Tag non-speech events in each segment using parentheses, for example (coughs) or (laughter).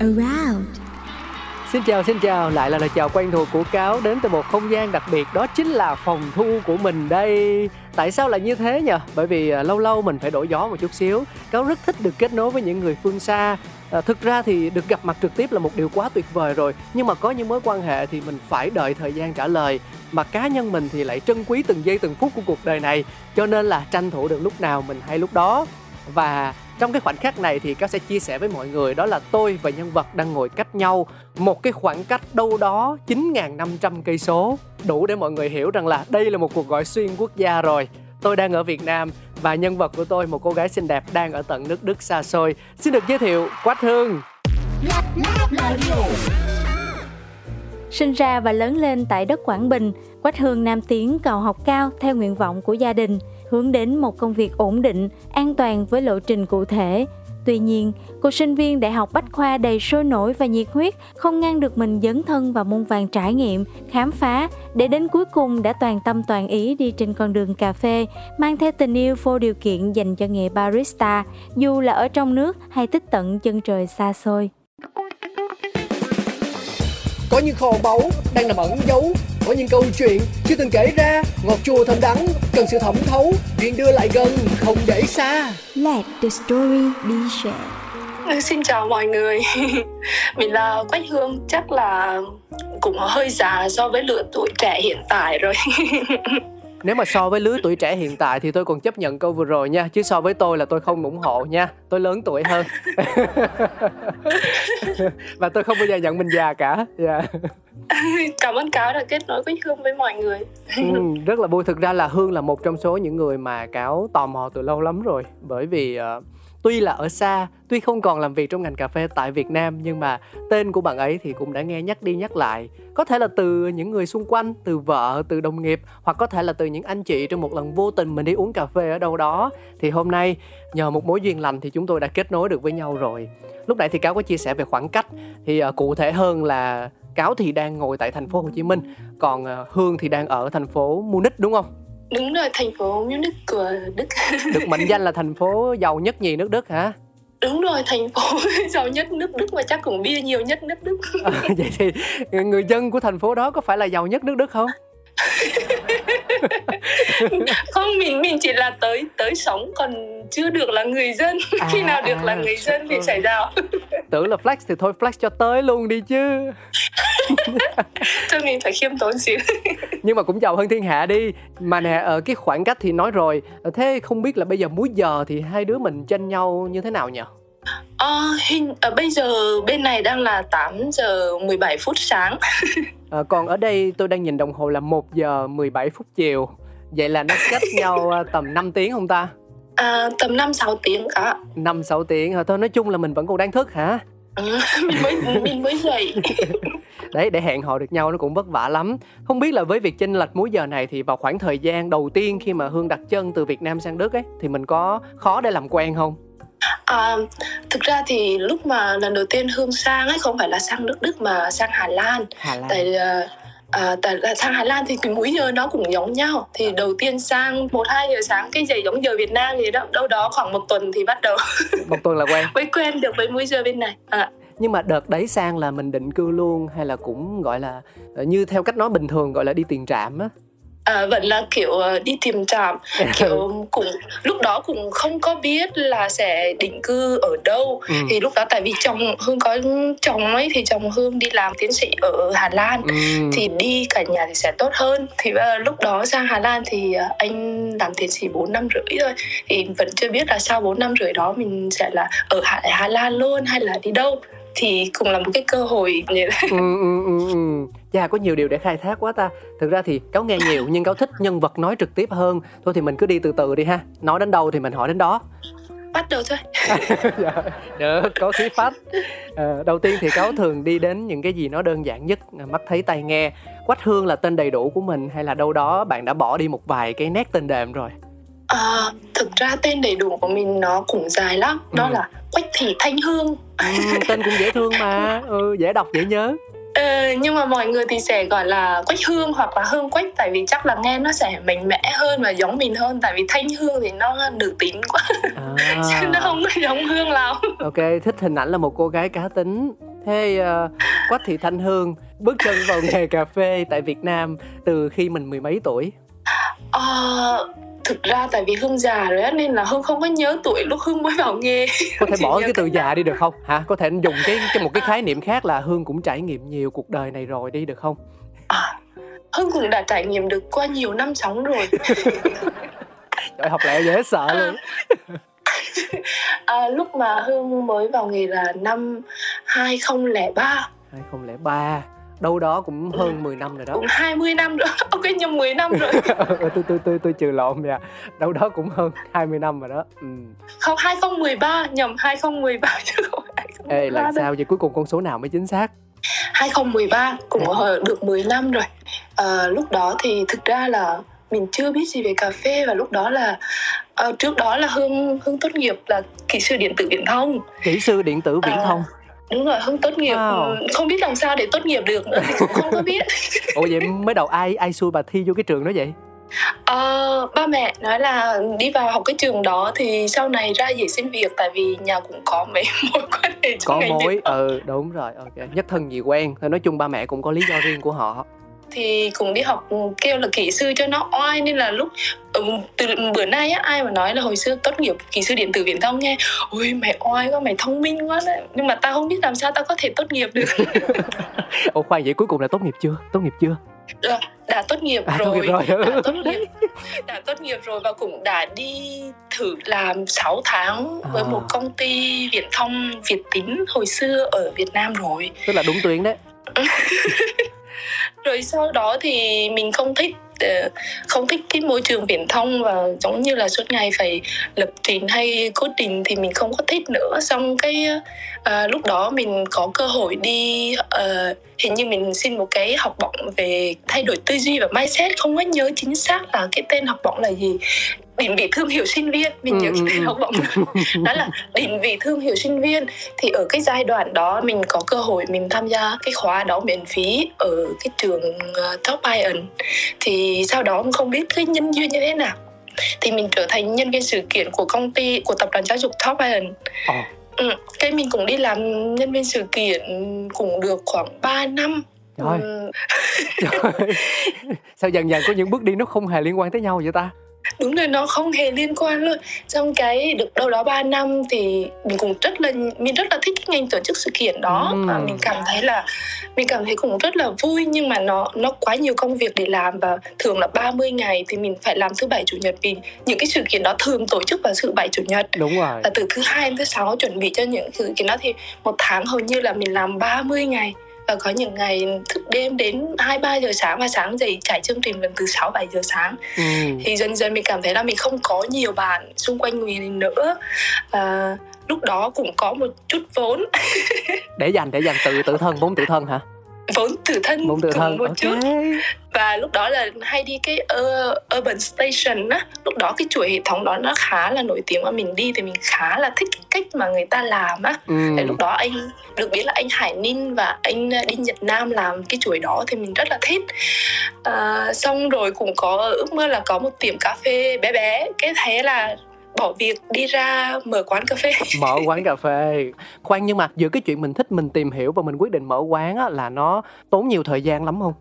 around Xin chào, xin chào, lại là lời chào quen thuộc của Cáo đến từ một không gian đặc biệt đó chính là phòng thu của mình đây. Tại sao lại như thế nhỉ? Bởi vì à, lâu lâu mình phải đổi gió một chút xíu. Cáo rất thích được kết nối với những người phương xa. À, thực ra thì được gặp mặt trực tiếp là một điều quá tuyệt vời rồi, nhưng mà có những mối quan hệ thì mình phải đợi thời gian trả lời. Mà cá nhân mình thì lại trân quý từng giây từng phút của cuộc đời này, cho nên là tranh thủ được lúc nào mình hay lúc đó. Và trong cái khoảnh khắc này thì cáo sẽ chia sẻ với mọi người đó là tôi và nhân vật đang ngồi cách nhau một cái khoảng cách đâu đó 9.500 cây số đủ để mọi người hiểu rằng là đây là một cuộc gọi xuyên quốc gia rồi. Tôi đang ở Việt Nam và nhân vật của tôi một cô gái xinh đẹp đang ở tận nước Đức xa xôi. Xin được giới thiệu Quách Hương. Sinh ra và lớn lên tại đất Quảng Bình, Quách Hương Nam Tiến cầu học cao theo nguyện vọng của gia đình, hướng đến một công việc ổn định, an toàn với lộ trình cụ thể. Tuy nhiên, cô sinh viên đại học Bách Khoa đầy sôi nổi và nhiệt huyết không ngăn được mình dấn thân vào muôn vàng trải nghiệm, khám phá để đến cuối cùng đã toàn tâm toàn ý đi trên con đường cà phê, mang theo tình yêu vô điều kiện dành cho nghề barista, dù là ở trong nước hay tích tận chân trời xa xôi. có những kho báu đang nằm ẩn giấu có những câu chuyện chưa từng kể ra. Ngọt chua thơm đắng cần sự thẩm thấu. Chuyện đưa lại gần không để xa. Let the story be shared. Ừ, Xin chào mọi người. (laughs) Mình là Quách Hương Chắc là cũng hơi già so với lứa tuổi trẻ hiện tại rồi (laughs) Nếu mà so với lứa tuổi trẻ hiện tại thì tôi còn chấp nhận câu vừa rồi nha Chứ so với tôi là tôi không ủng hộ nha Tôi lớn tuổi hơn. (laughs) Và tôi không bao giờ nhận mình già cả yeah. (laughs) Cảm ơn Cáo đã kết nối Quách Hương với mọi người. Ừ, Rất là vui. Thực ra là Hương là một trong số những người mà Cáo tò mò từ lâu lắm rồi Bởi vì uh, tuy là ở xa tuy không còn làm việc trong ngành cà phê tại Việt Nam nhưng mà tên của bạn ấy thì cũng đã nghe nhắc đi nhắc lại. Có thể là từ những người xung quanh từ vợ từ đồng nghiệp hoặc có thể là từ những anh chị trong một lần vô tình mình đi uống cà phê ở đâu đó. Thì hôm nay nhờ một mối duyên lành thì chúng tôi đã kết nối được với nhau rồi. Lúc nãy thì cáo có chia sẻ về khoảng cách. Thì uh, cụ thể hơn là cáo thì đang ngồi tại thành phố Hồ Chí Minh còn uh, Hương thì đang ở thành phố Munich đúng không? Đúng rồi, thành phố Munich của Đức. (laughs) Được mệnh danh là thành phố giàu nhất nhì nước Đức hả? Đúng rồi, thành phố (laughs) giàu nhất nước Đức và chắc cũng bia nhiều nhất nước Đức. À, (laughs) vậy thì người dân của thành phố đó có phải là giàu nhất nước Đức không (laughs) không mình mình chỉ là tới tới sống còn chưa được là người dân. À, khi nào được à, là người dân thì xảy ra tưởng là flex thì thôi flex cho tới luôn đi chứ. Cho mình phải khiêm tốn xíu. (laughs) Nhưng mà cũng giàu hơn thiên hạ đi. Mà nè ở cái khoảng cách thì nói rồi. Thế không biết là bây giờ múi giờ thì hai đứa mình tranh nhau như thế nào nhỉ À, hình à, bây giờ bên này đang là 8 giờ 17 phút sáng. à, (laughs) còn ở đây tôi đang nhìn đồng hồ là 1 giờ 17 phút chiều. Vậy là nó cách (laughs) nhau tầm 5 tiếng không ta? À, tầm 5 6 tiếng cả. 5 6 tiếng hả? Thôi nói chung là mình vẫn còn đang thức hả? Ừ, (laughs) mình mới mình mới dậy. Đấy để hẹn hò được nhau nó cũng vất vả lắm. Không biết là với việc chênh lệch múi giờ này thì vào khoảng thời gian đầu tiên khi mà Hương đặt chân từ Việt Nam sang Đức ấy thì mình có khó để làm quen không? À, thực ra thì lúc mà lần đầu tiên Hương sang ấy không phải là sang nước Đức mà sang Hà Lan. Hà Lan. Tại à, tại là sang Hà Lan thì cái múi giờ nó cũng giống nhau. Thì đầu tiên sang một hai giờ sáng cái dậy giống giờ Việt Nam thì đâu, đâu đó khoảng một tuần thì bắt đầu (laughs) một tuần là quen. mới quen được với múi giờ bên này. À nhưng mà đợt đấy sang là mình định cư luôn hay là cũng gọi là như theo cách nói bình thường gọi là đi tiền trạm á à, vẫn là kiểu uh, đi tìm trạm. Kiểu cũng lúc đó cũng không có biết là sẽ định cư ở đâu. Ừ. thì lúc đó tại vì chồng hương có chồng ấy thì chồng hương đi làm tiến sĩ ở hà lan. Ừ. thì đi cả nhà thì sẽ tốt hơn. Thì uh, lúc đó sang Hà Lan thì uh, anh làm tiến sĩ 4 năm rưỡi thôi. Thì vẫn chưa biết là sau 4 năm rưỡi đó mình sẽ là ở Hà, Hà Lan luôn hay là đi đâu thì cũng là một cái cơ hội như thế (laughs) ừ, ừ, ừ, ừ. Chà, có nhiều điều để khai thác quá ta. Thực ra thì cáo nghe nhiều nhưng cáo thích nhân vật nói trực tiếp hơn. Thôi thì mình cứ đi từ từ đi ha. Nói đến đâu thì mình hỏi đến đó. Bắt đầu thôi. (laughs) Dạ, Được, có khí phách. Ờ, Đầu tiên thì cáo thường đi đến những cái gì nó đơn giản nhất Mắt thấy tai nghe. Quách Hương là tên đầy đủ của mình Hay là đâu đó bạn đã bỏ đi một vài cái nét tên đệm rồi à, thực ra tên đầy đủ của mình nó cũng dài lắm. Đó Ừ. là Quách Thị Thanh Hương. Ừ, Tên cũng dễ thương mà. Ừ, Dễ đọc dễ nhớ. Ờ, nhưng mà mọi người thì sẽ gọi là Quách Hương hoặc là Hương Quách tại vì chắc là nghe nó sẽ mạnh mẽ hơn và giống mình hơn tại vì Thanh Hương thì nó nữ tính quá. (laughs) Chứ nó à, không có giống Hương lắm. Ok, thích hình ảnh là một cô gái cá tính. Thế uh, Quách Thị Thanh Hương bước chân vào nghề cà phê tại Việt Nam từ khi mình mười mấy tuổi? Ờ, thực ra tại vì Hương già rồi á nên là Hương không có nhớ tuổi lúc Hương mới vào nghề. (laughs) Có thể bỏ cái từ già đi được không? Hả? Có thể dùng cái, cái một cái khái niệm khác là Hương cũng trải nghiệm nhiều cuộc đời này rồi đi được không? à, Hương cũng đã trải nghiệm được qua nhiều năm sống rồi. (laughs) Trời học lẹ dễ sợ luôn. (laughs) À, lúc mà Hương mới vào nghề là năm 2003 2003 Đâu đó cũng hơn 10 năm rồi đó cũng 20 năm rồi (laughs) ok nhầm 10 năm rồi (laughs) Ừ, tôi tôi tôi tôi trừ lộn nha Đâu đó cũng hơn 20 năm rồi đó ừ. không 2013 nhầm 2013 chứ không phải Ê 2013 làm sao vậy? Cuối cùng con số nào mới chính xác? 2013 cũng À. được 10 năm rồi à, lúc đó thì thực ra là mình chưa biết gì về cà phê và lúc đó là ờ, trước đó là hương hương tốt nghiệp là kỹ sư điện tử viễn thông Kỹ sư điện tử viễn À. đúng rồi hương tốt nghiệp Wow. ừ, không biết làm sao để tốt nghiệp được nữa thì cũng không có biết (laughs) Ủa vậy mới đầu ai ai xui bà thi vô cái trường đó vậy? Ờ, ba mẹ nói là đi vào học cái trường đó thì sau này ra dễ xin việc tại vì nhà cũng có mấy (laughs) mối quan hệ có mối ừ đúng rồi ok nhất thân gì quen thôi nói chung ba mẹ cũng có lý do riêng của họ thì cũng đi học kêu là kỹ sư cho nó oai nên là lúc ừ, từ bữa nay á ai mà nói là hồi xưa tốt nghiệp kỹ sư điện tử viễn thông nghe ôi mày oai quá mày thông minh quá đấy. Nhưng mà tao không biết làm sao tao có thể tốt nghiệp được. (laughs) Ủa khoan vậy cuối cùng là tốt nghiệp chưa? Tốt nghiệp chưa? Đã, đã tốt nghiệp À, tốt rồi, nghiệp rồi. đã tốt nghiệp. Đã tốt nghiệp rồi và cũng đã đi thử làm 6 tháng với À. một công ty viễn thông Việt Tín hồi xưa ở Việt Nam rồi. Tức là đúng tuyến đấy (laughs) rồi sau đó thì mình không thích ờ, không thích cái môi trường viễn thông và giống như là suốt ngày phải lập trình hay code trình thì mình không có thích nữa. Xong cái à, lúc đó mình có cơ hội đi à, hình như mình xin một cái học bổng về thay đổi tư duy và mindset. Không có nhớ chính xác là cái tên học bổng là gì định vị thương hiệu sinh viên mình nhớ Ừ, cái ừ, tên ừ. học bổng đó là định vị thương hiệu sinh viên thì ở cái giai đoạn đó mình có cơ hội mình tham gia cái khóa đó miễn phí ở cái trường uh, Top Iron thì sau đó không biết cái nhân duyên như thế nào thì mình trở thành nhân viên sự kiện của công ty của tập đoàn giáo dục Top Iron Ồ. ừ. cái mình cũng đi làm nhân viên sự kiện cũng được khoảng 3 năm Trời. Ừ, (laughs) Trời. sao dần dần có những bước đi nó không hề liên quan tới nhau vậy ta đúng rồi nó không hề liên quan luôn. Trong cái được đâu đó 3 năm thì mình cũng rất là mình rất là thích cái ngành tổ chức sự kiện đó. Ừm. và mình cảm thấy là mình cảm thấy cũng rất là vui nhưng mà nó nó quá nhiều công việc để làm và thường là 30 ngày thì mình phải làm thứ bảy chủ nhật. Vì những cái sự kiện đó thường tổ chức vào thứ bảy chủ nhật. Đúng rồi. Và từ thứ hai đến thứ sáu chuẩn bị cho những sự kiện đó thì một tháng hầu như là mình làm 30 ngày và có những ngày thức đêm đến 2 3 giờ sáng và sáng dậy trải chương trình lần từ 6 7 giờ sáng. Ừ. thì dần dần mình cảm thấy là mình không có nhiều bạn xung quanh mình nữa. À, lúc đó cũng có một chút vốn. (laughs) Để dành để dành tự tự thân vốn tự thân hả vốn tự thân vốn cũng thân một ok. chút. Và lúc đó là hay đi cái uh, urban station á. Lúc đó cái chuỗi hệ thống đó nó khá là nổi tiếng và mình đi thì mình khá là thích cái cách mà người ta làm á. Ừ. Thì lúc đó anh được biết là anh Hải Ninh và anh ờ, Đinh Nhật Nam làm cái chuỗi đó thì mình rất là thích. À, xong rồi cũng có ước mơ là có một tiệm cà phê bé bé. Cái thế là bỏ việc đi ra mở quán cà phê. (laughs) Mở quán cà phê. Khoan nhưng mà giữa cái chuyện mình thích mình tìm hiểu và mình quyết định mở quán á là nó tốn nhiều thời gian lắm không?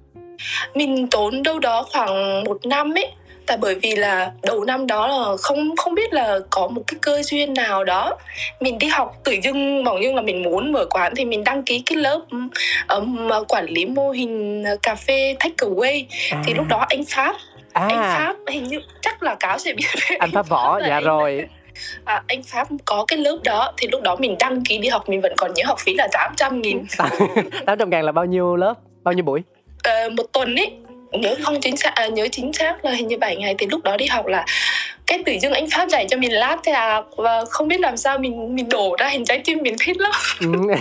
Mình tốn đâu đó khoảng một năm ấy. Tại bởi vì là đầu năm đó là không không biết là có một cái cơ duyên nào đó. Mình đi học tự dưng bỗng dưng là mình muốn mở quán thì mình đăng ký cái lớp um, quản lý mô hình cà phê takeaway à. thì lúc đó anh pháp à. anh pháp hình như chắc là cáo sẽ biết anh pháp võ dạ rồi. À, anh Pháp có cái lớp đó thì lúc đó mình đăng ký đi học mình vẫn còn nhớ học phí là 800 nghìn. (laughs) 800 ngàn là bao nhiêu lớp? Bao nhiêu buổi? À, một tuần ấy nhớ không chính xác à, nhớ chính xác là hình như 7 ngày. Thì lúc đó đi học là cái tự dưng anh pháp dạy cho mình lát thế à. Và không biết làm sao mình mình đổ ra hình trái tim mình thích lắm. Ừ. (laughs)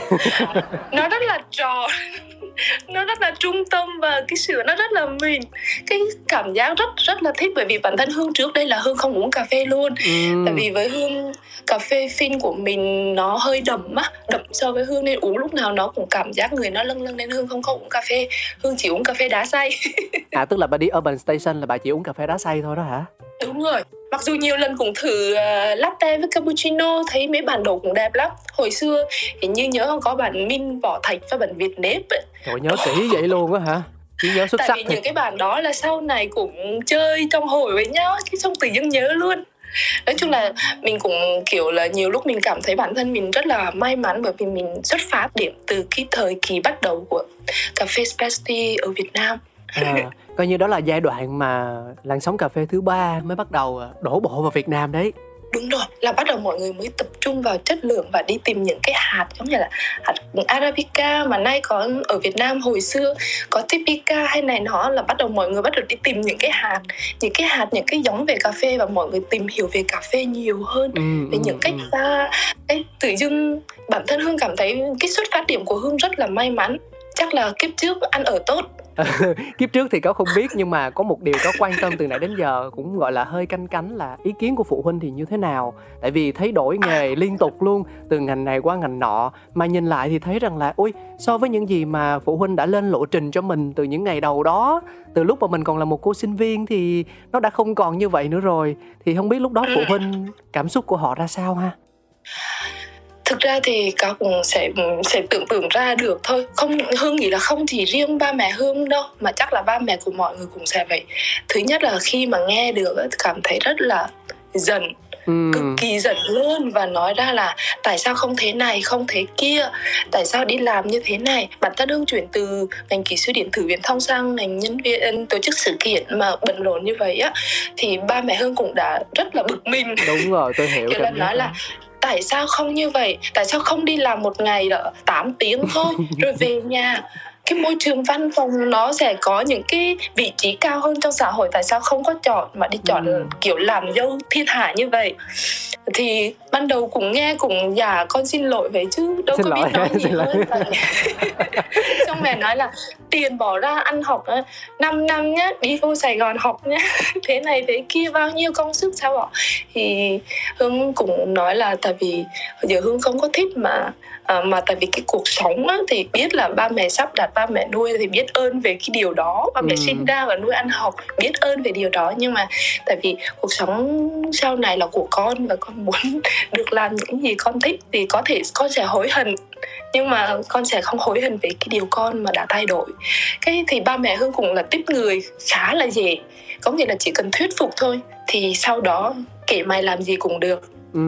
nó rất là trò (laughs) (laughs) nó rất là trung tâm và cái sữa nó rất là mịn. Cái cảm giác rất rất là thích bởi vì bản thân hương trước đây là hương không uống cà phê luôn. Ừ. tại vì với hương cà phê phin của mình nó hơi đậm á đậm so với hương nên uống lúc nào nó cũng cảm giác người nó lâng lâng nên hương không có uống cà phê. Hương chỉ uống cà phê đá xay. (laughs) À tức là bà đi urban station là bà chỉ uống cà phê đá xay thôi đó hả đúng rồi. Mặc dù nhiều lần cũng thử uh, latte với cappuccino thấy mấy bản đồ cũng đẹp lắm. Hồi xưa hình như nhớ không có bản min vỏ thạch và bản việt nếp ấy. Trời nhớ kỹ vậy luôn á hả? Chỉ nhớ xuất Tại sắc vì thì... những cái bản đó là sau này cũng chơi trong hồi với nhau cái xong tự dưng nhớ luôn. Nói chung là mình cũng kiểu là nhiều lúc mình cảm thấy bản thân mình rất là may mắn bởi vì mình xuất phát điểm từ cái thời kỳ bắt đầu của cà phê specialty ở Việt Nam. À, coi như đó là giai đoạn mà làn sóng cà phê thứ ba mới bắt đầu đổ bộ vào Việt Nam đấy. Đúng rồi là bắt đầu mọi người mới tập trung vào chất lượng và đi tìm những cái hạt giống như là hạt arabica mà nay có ở Việt Nam hồi xưa có typica hay này nó là bắt đầu mọi người bắt đầu đi tìm những cái hạt những cái hạt những cái giống về cà phê và mọi người tìm hiểu về cà phê nhiều hơn ừ, về ừ, những cách ừ. pha. Cái tự dưng bản thân hương cảm thấy cái xuất phát điểm của hương rất là may mắn chắc là kiếp trước ăn ở tốt. (laughs) Kiếp trước thì có không biết nhưng mà có một điều có quan tâm từ nãy đến giờ cũng gọi là hơi canh cánh là ý kiến của phụ huynh thì như thế nào. Tại vì thấy đổi nghề liên tục luôn từ ngành này qua ngành nọ mà nhìn lại thì thấy rằng là ui so với những gì mà phụ huynh đã lên lộ trình cho mình từ những ngày đầu đó từ lúc mà mình còn là một cô sinh viên thì nó đã không còn như vậy nữa rồi. Thì không biết lúc đó phụ huynh cảm xúc của họ ra sao ha thực ra thì cáo cũng sẽ sẽ tưởng tượng ra được thôi. Không hương nghĩ là không chỉ riêng ba mẹ hương đâu mà chắc là ba mẹ của mọi người cũng sẽ vậy. Thứ nhất là khi mà nghe được cảm thấy rất là giận Ừ. cực kỳ giận luôn và nói ra là tại sao không thế này không thế kia? Tại sao đi làm như thế này? Bản thân hương chuyển từ ngành kỹ sư điện tử viễn thông sang ngành nhân viên tổ chức sự kiện mà bận rộn như vậy á thì ba mẹ hương cũng đã rất là bực mình. Đúng rồi tôi hiểu cái lần nói là tại sao không như vậy? Tại sao không đi làm một ngày là 8 tiếng thôi? (laughs) Rồi về nhà cái môi trường văn phòng nó sẽ có những cái vị trí cao hơn trong xã hội. Tại sao không có chọn mà đi chọn ừ. kiểu làm dâu thiên hạ như vậy? Thì ban đầu cũng nghe cũng dạ con xin lỗi vậy chứ đâu xin có lỗi, biết nói (laughs) gì hơn (laughs) xong mẹ nói là tiền bỏ ra ăn học 5 năm nhá đi vô Sài Gòn học nhá (laughs) thế này thế kia bao nhiêu công sức sao bỏ thì Hương cũng nói là tại vì giờ Hương không có thích mà à, mà tại vì cái cuộc sống á, thì biết là ba mẹ sắp đặt ba mẹ nuôi thì biết ơn về cái điều đó. Ba mẹ ừ. sinh ra và nuôi ăn học biết ơn về điều đó. Nhưng mà tại vì cuộc sống sau này là của con và con muốn được làm những gì con thích thì có thể con sẽ hối hận. Nhưng mà con sẽ không hối hận về cái điều con mà đã thay đổi. Cái thì ba mẹ hương cũng là tiếp người khá là dễ. Có nghĩa là chỉ cần thuyết phục thôi thì sau đó kể mày làm gì cũng được. Ừ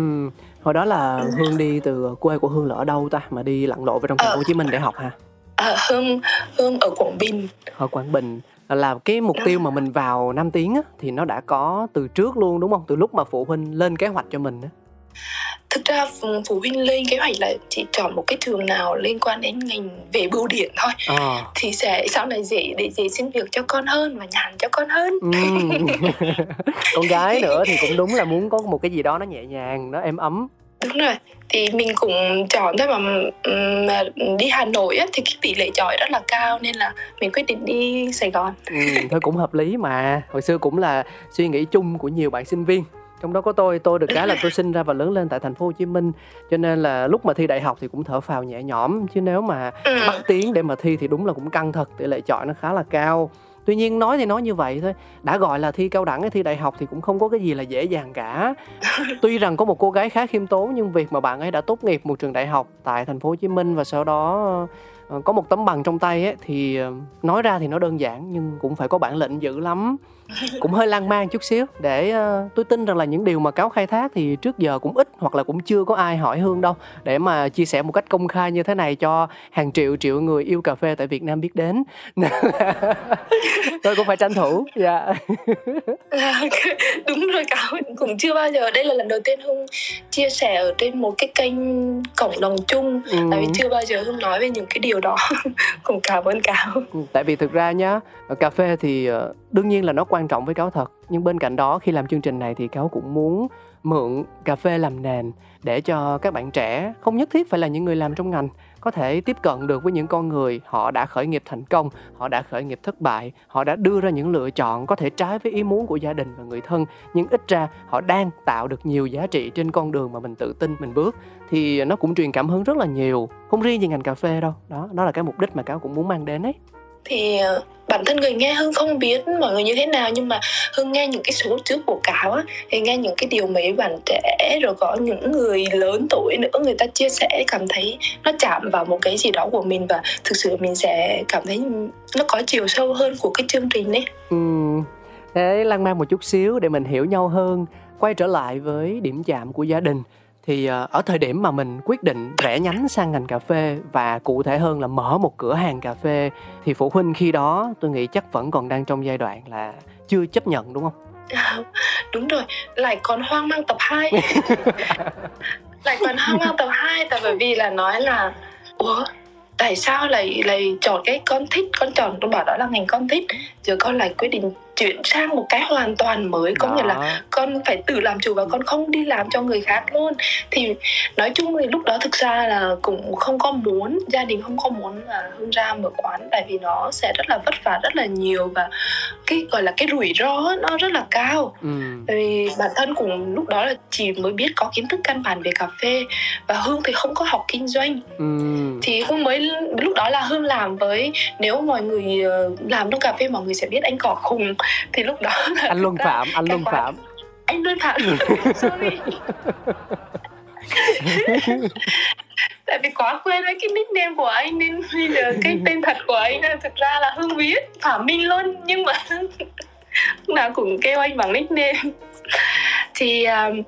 hồi đó là hương đi từ quê của hương là ở đâu ta? Mà đi lặn lội vào trong thành phố hồ chí minh để học hả? À, hương hương ở quảng bình. Ở quảng bình. Là cái mục tiêu mà mình vào 5 tiếng á, thì nó đã có từ trước luôn đúng không? Từ lúc mà phụ huynh lên kế hoạch cho mình á thực ra phụ huynh lên kế hoạch là chỉ chọn một cái trường nào liên quan đến ngành về bưu điện thôi. À. thì sẽ sau này dễ để dễ xin việc cho con hơn và nhàn cho con hơn. Ừ. (laughs) con gái nữa thì cũng đúng là muốn có một cái gì đó nó nhẹ nhàng nó êm ấm. Đúng rồi. Thì mình cũng chọn thôi mà, mà đi Hà Nội á, thì cái tỷ lệ chọi rất là cao nên là mình quyết định đi Sài Gòn. Ừ, thôi cũng hợp lý mà. Hồi xưa cũng là suy nghĩ chung của nhiều bạn sinh viên trong đó có tôi. Tôi được cái là tôi sinh ra và lớn lên tại thành phố Hồ Chí Minh. Cho nên là lúc mà thi đại học thì cũng thở phào nhẹ nhõm. Chứ nếu mà ừ. bắt tiếng để mà thi thì đúng là cũng căng thật. Tỷ lệ chọi nó khá là cao. Tuy nhiên nói thì nói như vậy thôi. Đã gọi là thi cao đẳng hay thi đại học thì cũng không có cái gì là dễ dàng cả. (laughs) Tuy rằng có một cô gái khá khiêm tốn nhưng việc mà bạn ấy đã tốt nghiệp một trường đại học tại thành phố hồ chí minh và sau đó ờ, có một tấm bằng trong tay ấy, thì ờ, nói ra thì nó đơn giản nhưng cũng phải có bản lĩnh dữ lắm cũng hơi lan man chút xíu. Để uh, tôi tin rằng là những điều mà cáo khai thác thì trước giờ cũng ít hoặc là cũng chưa có ai hỏi hương đâu. Để mà chia sẻ một cách công khai như thế này cho hàng triệu triệu người yêu cà phê tại Việt Nam biết đến. (laughs) Tôi cũng phải tranh thủ dạ. (laughs) Yeah. đúng rồi cáo cũng chưa bao giờ. Đây là lần đầu tiên hương chia sẻ ở trên một cái kênh cộng đồng chung. Ừ. tại vì chưa bao giờ hương nói về những cái điều đó. (laughs) Cũng cảm ơn cáo. Ừ, tại vì thực ra nhá cà phê thì ờ, đương nhiên là nó quan trọng với cáo thật, nhưng bên cạnh đó khi làm chương trình này thì cáo cũng muốn mượn cà phê làm nền để cho các bạn trẻ không nhất thiết phải là những người làm trong ngành, có thể tiếp cận được với những con người họ đã khởi nghiệp thành công, họ đã khởi nghiệp thất bại, họ đã đưa ra những lựa chọn có thể trái với ý muốn của gia đình và người thân, nhưng ít ra họ đang tạo được nhiều giá trị trên con đường mà mình tự tin mình bước, thì nó cũng truyền cảm hứng rất là nhiều, không riêng gì ngành cà phê đâu. Đó đó là cái mục đích mà cáo cũng muốn mang đến ấy thì ờ, bản thân người nghe hương không biết mọi người như thế nào, nhưng mà hương nghe những cái số trước của cáo á, thì nghe những cái điều mấy bạn trẻ, rồi có những người lớn tuổi nữa, người ta chia sẻ, cảm thấy nó chạm vào một cái gì đó của mình và thực sự mình sẽ cảm thấy nó có chiều sâu hơn của cái chương trình ấy. Ừ thế lan man một chút xíu để mình hiểu nhau hơn, quay trở lại với điểm chạm của gia đình thì ờ, ở thời điểm mà mình quyết định rẽ nhánh sang ngành cà phê và cụ thể hơn là mở một cửa hàng cà phê thì phụ huynh khi đó tôi nghĩ chắc vẫn còn đang trong giai đoạn là chưa chấp nhận đúng không? (laughs) đúng rồi, lại còn hoang mang tập 2 (laughs) lại còn hoang mang tập 2 tại bởi vì là nói là ủa tại sao lại lại chọn cái con thích? Con chọn tôi bảo đó là ngành con thích. Giờ con lại quyết định chuyển sang một cái hoàn toàn mới. Có nghĩa là con phải tự làm chủ và con không đi làm cho người khác luôn. Thì nói chung thì lúc đó thực ra là cũng không có muốn gia đình không có muốn là hương ra mở quán tại vì nó sẽ rất là vất vả rất là nhiều và cái gọi là cái rủi ro nó rất là cao. Ừ. vì bản thân cũng lúc đó là chỉ mới biết có kiến thức căn bản về cà phê và hương thì không có học kinh doanh. Ừ. thì hương mới lúc đó là hương làm với nếu mọi người ờ, làm trong cà phê mọi người sẽ biết anh cỏ khùng (laughs) thì lúc đó là anh luân phạm anh luân phạm. Anh luân phạm. Sorry. (laughs) Tại vì quá quen với cái nickname của anh nên bây giờ cái tên thật của anh là thực ra là hương viết phạm minh luân nhưng mà lúc (laughs) nào cũng kêu anh bằng nickname. Thì um,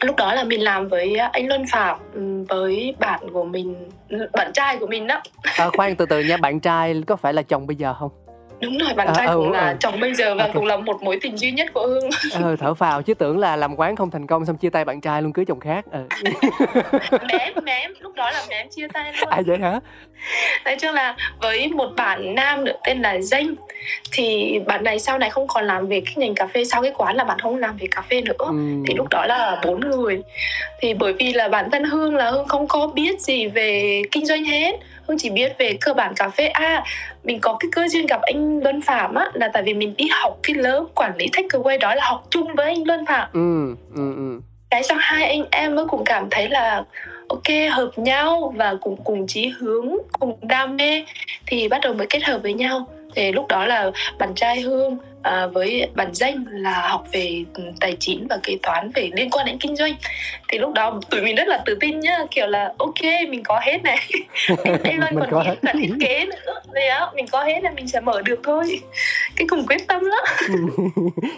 lúc đó là mình làm với anh Luân Phạm với bạn của mình bạn trai của mình đó. À, khoan từ từ nha bạn trai có phải là chồng bây giờ không đúng rồi bạn à, trai ừ, cũng là ừ. chồng bây giờ và okay. cũng là một mối tình duy nhất của hương ừ, (laughs) thở phào chứ tưởng là làm quán không thành công xong chia tay bạn trai luôn cưới chồng khác ừ. mẹ em lúc đó là mẹ em chia tay luôn à vậy hả nói chung là với một bạn nam nữa tên là danh thì bạn này sau này không còn làm về cái ngành cà phê sau cái quán là bạn không làm về cà phê nữa ừ. thì lúc đó là bốn người thì bởi vì là bản thân hương là hương không có biết gì về kinh doanh hết hương chỉ biết về cơ bản cà phê. À mình có cái cơ duyên gặp anh luân phạm á là tại vì mình đi học cái lớp quản lý takeaway đó là học chung với anh luân phạm. Ừ, ừ, ừ. cái xong hai anh em mới cũng cảm thấy là ok hợp nhau và cùng cùng chí hướng cùng đam mê thì bắt đầu mới kết hợp với nhau thì lúc đó là bạn trai hương à, với bản danh là học về tài chính và kế toán về liên quan đến kinh doanh. Thì lúc đó tụi mình rất là tự tin nhá kiểu là ok mình có hết này. (laughs) Luôn còn hết. cả thiết kế nữa. Đấy á mình có hết là mình sẽ mở được thôi. Cái cùng quyết tâm lắm.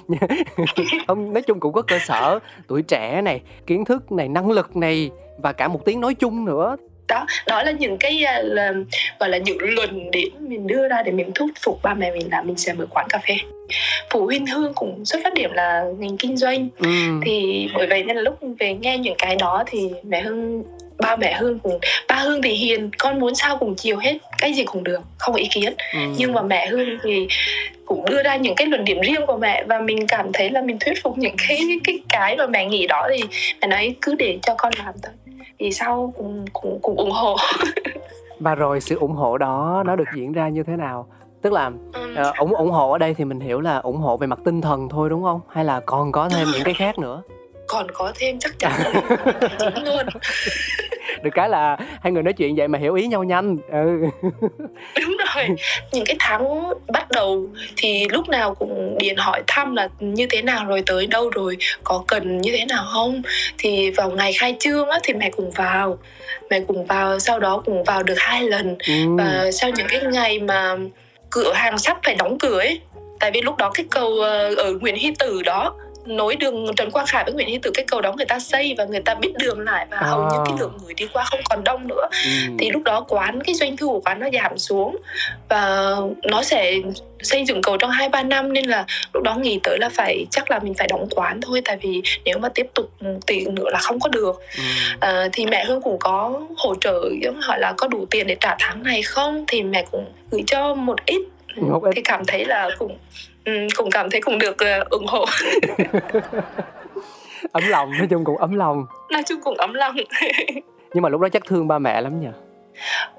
(laughs) Ông nói chung cũng có cơ sở tuổi trẻ này kiến thức này năng lực này và cả một tiếng nói chung nữa đó đó là những cái à, là, gọi là những luận điểm mình đưa ra để mình thuyết phục ba mẹ mình là mình sẽ mở quán cà phê phụ huynh hương cũng xuất phát điểm là ngành kinh doanh ừ. thì bởi vậy nên là lúc về nghe những cái đó thì mẹ hương ba mẹ hương cũng ba hương thì hiền con muốn sao cùng chiều hết cái gì cũng được không có ý kiến ừ. nhưng mà mẹ hương thì cũng đưa ra những cái luận điểm riêng của mẹ và mình cảm thấy là mình thuyết phục những cái cái cái mà mẹ nghĩ đó thì mẹ nói cứ để cho con làm thôi thì sau cũng cũng cũng ủng hộ. (laughs) Và rồi sự ủng hộ đó nó được diễn ra như thế nào? Tức là uh, ủng ủng hộ ở đây thì mình hiểu là ủng hộ về mặt tinh thần thôi đúng không? Hay là còn có thêm những cái khác nữa? (laughs) Còn có thêm chắc chắn chính luôn (laughs) được cái là hai người nói chuyện vậy mà hiểu ý nhau nhanh. Ừ. (laughs) Đúng rồi. Những cái tháng bắt đầu thì lúc nào cũng điện hỏi thăm là như thế nào rồi tới đâu rồi có cần như thế nào không? Thì vào ngày khai trương á thì mẹ cùng vào. Mẹ cùng vào sau đó cùng vào được hai lần. Ừ. và sau những cái ngày mà cửa hàng sắp phải đóng cửa ấy tại vì lúc đó cái cầu ờ, ở Nguyễn Hy Tử đó nối đường Trần Quang Khải với Nguyễn Hy Tử cái cầu đó người ta xây và người ta biết đường lại và hầu như cái À. lượng người đi qua không còn đông nữa ừ. thì lúc đó quán cái doanh thu của quán nó giảm xuống và nó sẽ xây dựng cầu trong hai ba năm nên là lúc đó nghĩ tới là phải chắc là mình phải đóng quán thôi tại vì nếu mà tiếp tục tiền nữa là không có được Ừ. à, thì mẹ hương cũng có hỗ trợ giống hỏi là có đủ tiền để trả tháng này không thì mẹ cũng gửi cho một ít Một ít. thì cảm thấy là cũng ừ, cũng cảm thấy cũng được ờ, ủng hộ. (laughs) Ấm lòng nói chung cũng ấm lòng. Nói chung cũng ấm lòng. (laughs) Nhưng mà lúc đó chắc thương ba mẹ lắm nhỉ?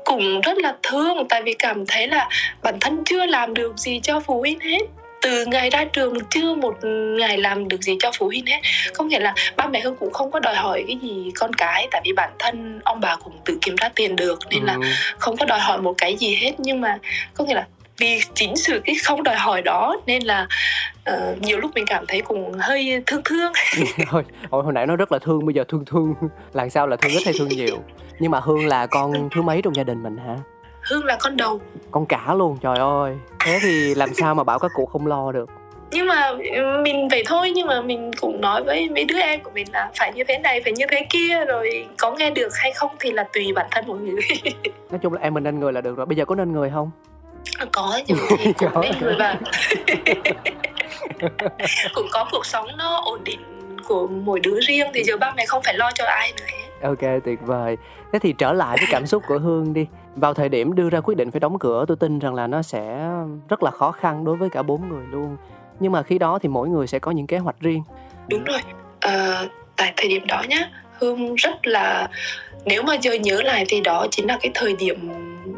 Cũng rất là thương tại vì cảm thấy là bản thân chưa làm được gì cho phụ huynh hết. Từ ngày ra trường chưa một ngày làm được gì cho phụ huynh hết. Có nghĩa là ba mẹ hương cũng không có đòi hỏi cái gì con cái tại vì bản thân ông bà cũng tự kiếm ra tiền được nên là Ừ. không có đòi hỏi một cái gì hết. Nhưng mà có nghĩa là vì chính sự cái không đòi hỏi đó nên là ờ, nhiều lúc mình cảm thấy cũng hơi thương thương. (laughs) Thôi hồi, hồi nãy nó rất là thương bây giờ thương thương. Lần sau là thương ít hay thương nhiều? Nhưng mà hương là con thứ mấy trong gia đình mình hả? Hương là con đầu. Con cả luôn trời ơi. Thế thì làm sao mà bảo các cụ không lo được? Nhưng mà ừ, mình vậy thôi nhưng mà mình cũng nói với mấy đứa em của mình là phải như thế này phải như thế kia rồi có nghe được hay không thì là tùy bản thân mỗi người. (laughs) Nói chung là em mình nên người là được rồi. Bây giờ có nên người không có (laughs) chứ thì cũng nên người bạn (laughs) cũng có cuộc sống nó ổn định của mỗi đứa riêng thì giờ ba mẹ không phải lo cho ai nữa ok tuyệt vời. Thế thì trở lại với cảm xúc của hương đi. Vào thời điểm đưa ra quyết định phải đóng cửa tôi tin rằng là nó sẽ rất là khó khăn đối với cả bốn người luôn. Nhưng mà khi đó thì mỗi người sẽ có những kế hoạch riêng. Đúng rồi. Ờ, tại thời điểm đó nhá hương rất là nếu mà giờ nhớ lại thì đó chính là cái thời điểm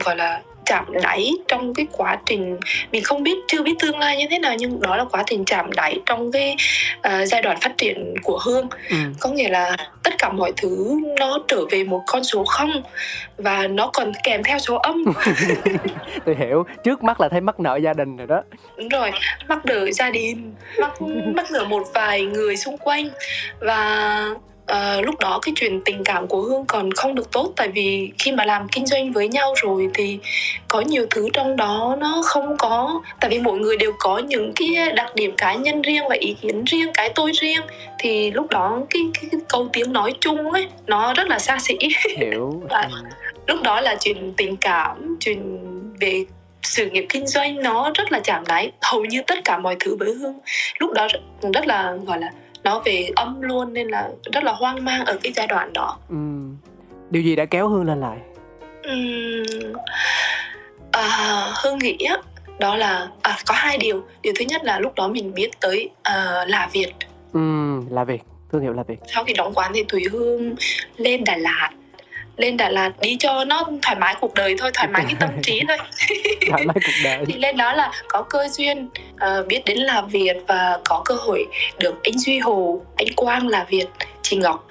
gọi là chạm đáy trong cái quá trình mình không biết chưa biết tương lai như thế nào nhưng đó là quá trình chạm đáy trong cái ờ, giai đoạn phát triển của hương. Ừ. có nghĩa là tất cả mọi thứ nó trở về một con số không và nó còn kèm theo số âm. (laughs) Tôi hiểu. Trước mắt là thấy mắc nợ gia đình rồi đó. Đúng rồi. Mắc nợ gia đình mắc mắc nợ một vài người xung quanh. Và ờ, lúc đó cái chuyện tình cảm của hương còn không được tốt tại vì khi mà làm kinh doanh với nhau rồi thì có nhiều thứ trong đó nó không có tại vì mỗi người đều có những cái đặc điểm cá nhân riêng và ý kiến riêng cái tôi riêng thì lúc đó cái, cái, cái câu tiếng nói chung ấy nó rất là xa xỉ hiểu (laughs) À. ừ. lúc đó là chuyện tình cảm chuyện về sự nghiệp kinh doanh nó rất là chạm đáy hầu như tất cả mọi thứ với hương lúc đó rất là gọi là nó về âm luôn nên là rất là hoang mang ở cái giai đoạn đó. Ừ. điều gì đã kéo hương lên lại? Ừm, à, hương nghĩ á, đó là à, có hai điều. Điều thứ nhất là lúc đó mình biết tới à, là việt. Ừ, là việc thương hiệu là việc sau khi đóng quán thì thùy hương lên đà lạt lên đà lạt đi cho nó thoải mái cuộc đời thôi thoải mái cái tâm trí thôi. (laughs) Thoải mái cuộc đời. Thì lên đó là có cơ duyên ờ, biết đến là Việt và có cơ hội được anh Duy Hồ, anh Quang là Việt, chị Ngọc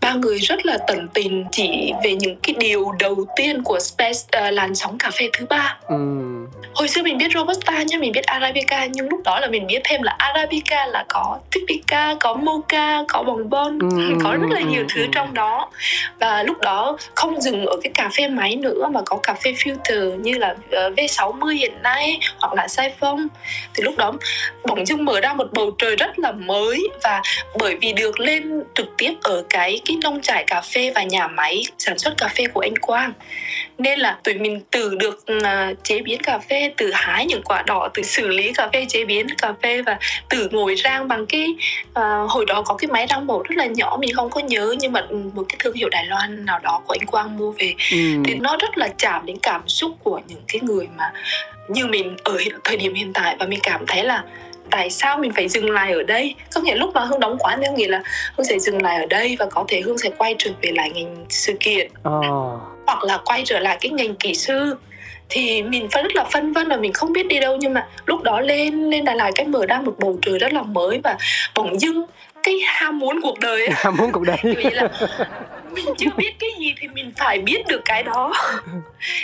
ba người rất là tận tình chỉ về những cái điều đầu tiên của Space ờ, làn sóng cà phê thứ ba. Ừ. hồi xưa mình biết robusta nhá mình biết arabica nhưng lúc đó là mình biết thêm là arabica là có typica có mocha có bồng bon Ừ, (laughs) có rất là nhiều ừ, thứ trong đó. Và lúc đó không dừng ở cái cà phê máy nữa mà có cà phê filter như là ờ, V60 hiện nay hoặc là Siphon thì lúc đó bỗng dưng mở ra một bầu trời rất là mới và bởi vì được lên trực tiếp ở cái cái nông trại cà phê và nhà máy sản xuất cà phê của anh Quang nên là tụi mình từ được à, chế biến cà phê từ hái những quả đỏ từ xử lý cà phê chế biến cà phê và từ ngồi rang bằng cái à, hồi đó có cái máy rang màu rất là nhỏ mình không có nhớ nhưng mà một cái thương hiệu Đài Loan nào đó của anh Quang mua về Ừ. thì nó rất là chạm đến cảm xúc của những cái người mà như mình ở thời điểm hiện tại và mình cảm thấy là tại sao mình phải dừng lại ở đây? Có nghĩa lúc mà hương đóng quán thì hương nghĩ là hương sẽ dừng lại ở đây và có thể hương sẽ quay trở về lại ngành sự kiện. Ờ. hoặc là quay trở lại cái ngành kỹ sư. Thì mình phải rất là phân vân và mình không biết đi đâu nhưng mà lúc đó lên lên Đà Lạt cái mở ra một bầu trời rất là mới và bỗng dưng cái ham muốn cuộc đời ấy, (laughs) ham muốn cuộc đời. Vì là mình chưa biết cái gì thì mình phải biết được cái đó.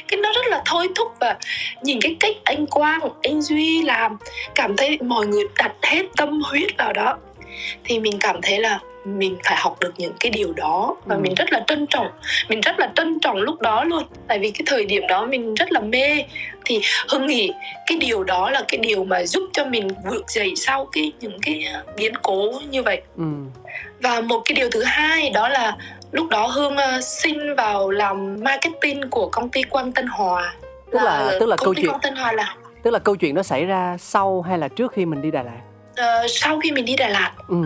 Cái nó rất là thôi thúc và nhìn cái cách anh Quang anh Duy làm cảm thấy mọi người đặt hết tâm huyết vào đó. Thì mình cảm thấy là mình phải học được những cái điều đó và ừ. mình rất là trân trọng mình rất là trân trọng lúc đó luôn. Tại vì cái thời điểm đó mình rất là mê. Thì hưng nghĩ cái điều đó là cái điều mà giúp cho mình vượt dậy sau cái những cái à, biến cố như vậy. Ừ. và một cái điều thứ hai đó là lúc đó hương uh, xin vào làm marketing của công ty quang tân hòa. Tức là, là tức là câu chuyện quang tân hòa là tức là câu chuyện nó xảy ra sau hay là trước khi mình đi đà lạt? Uh, sau khi mình đi đà lạt. Ừ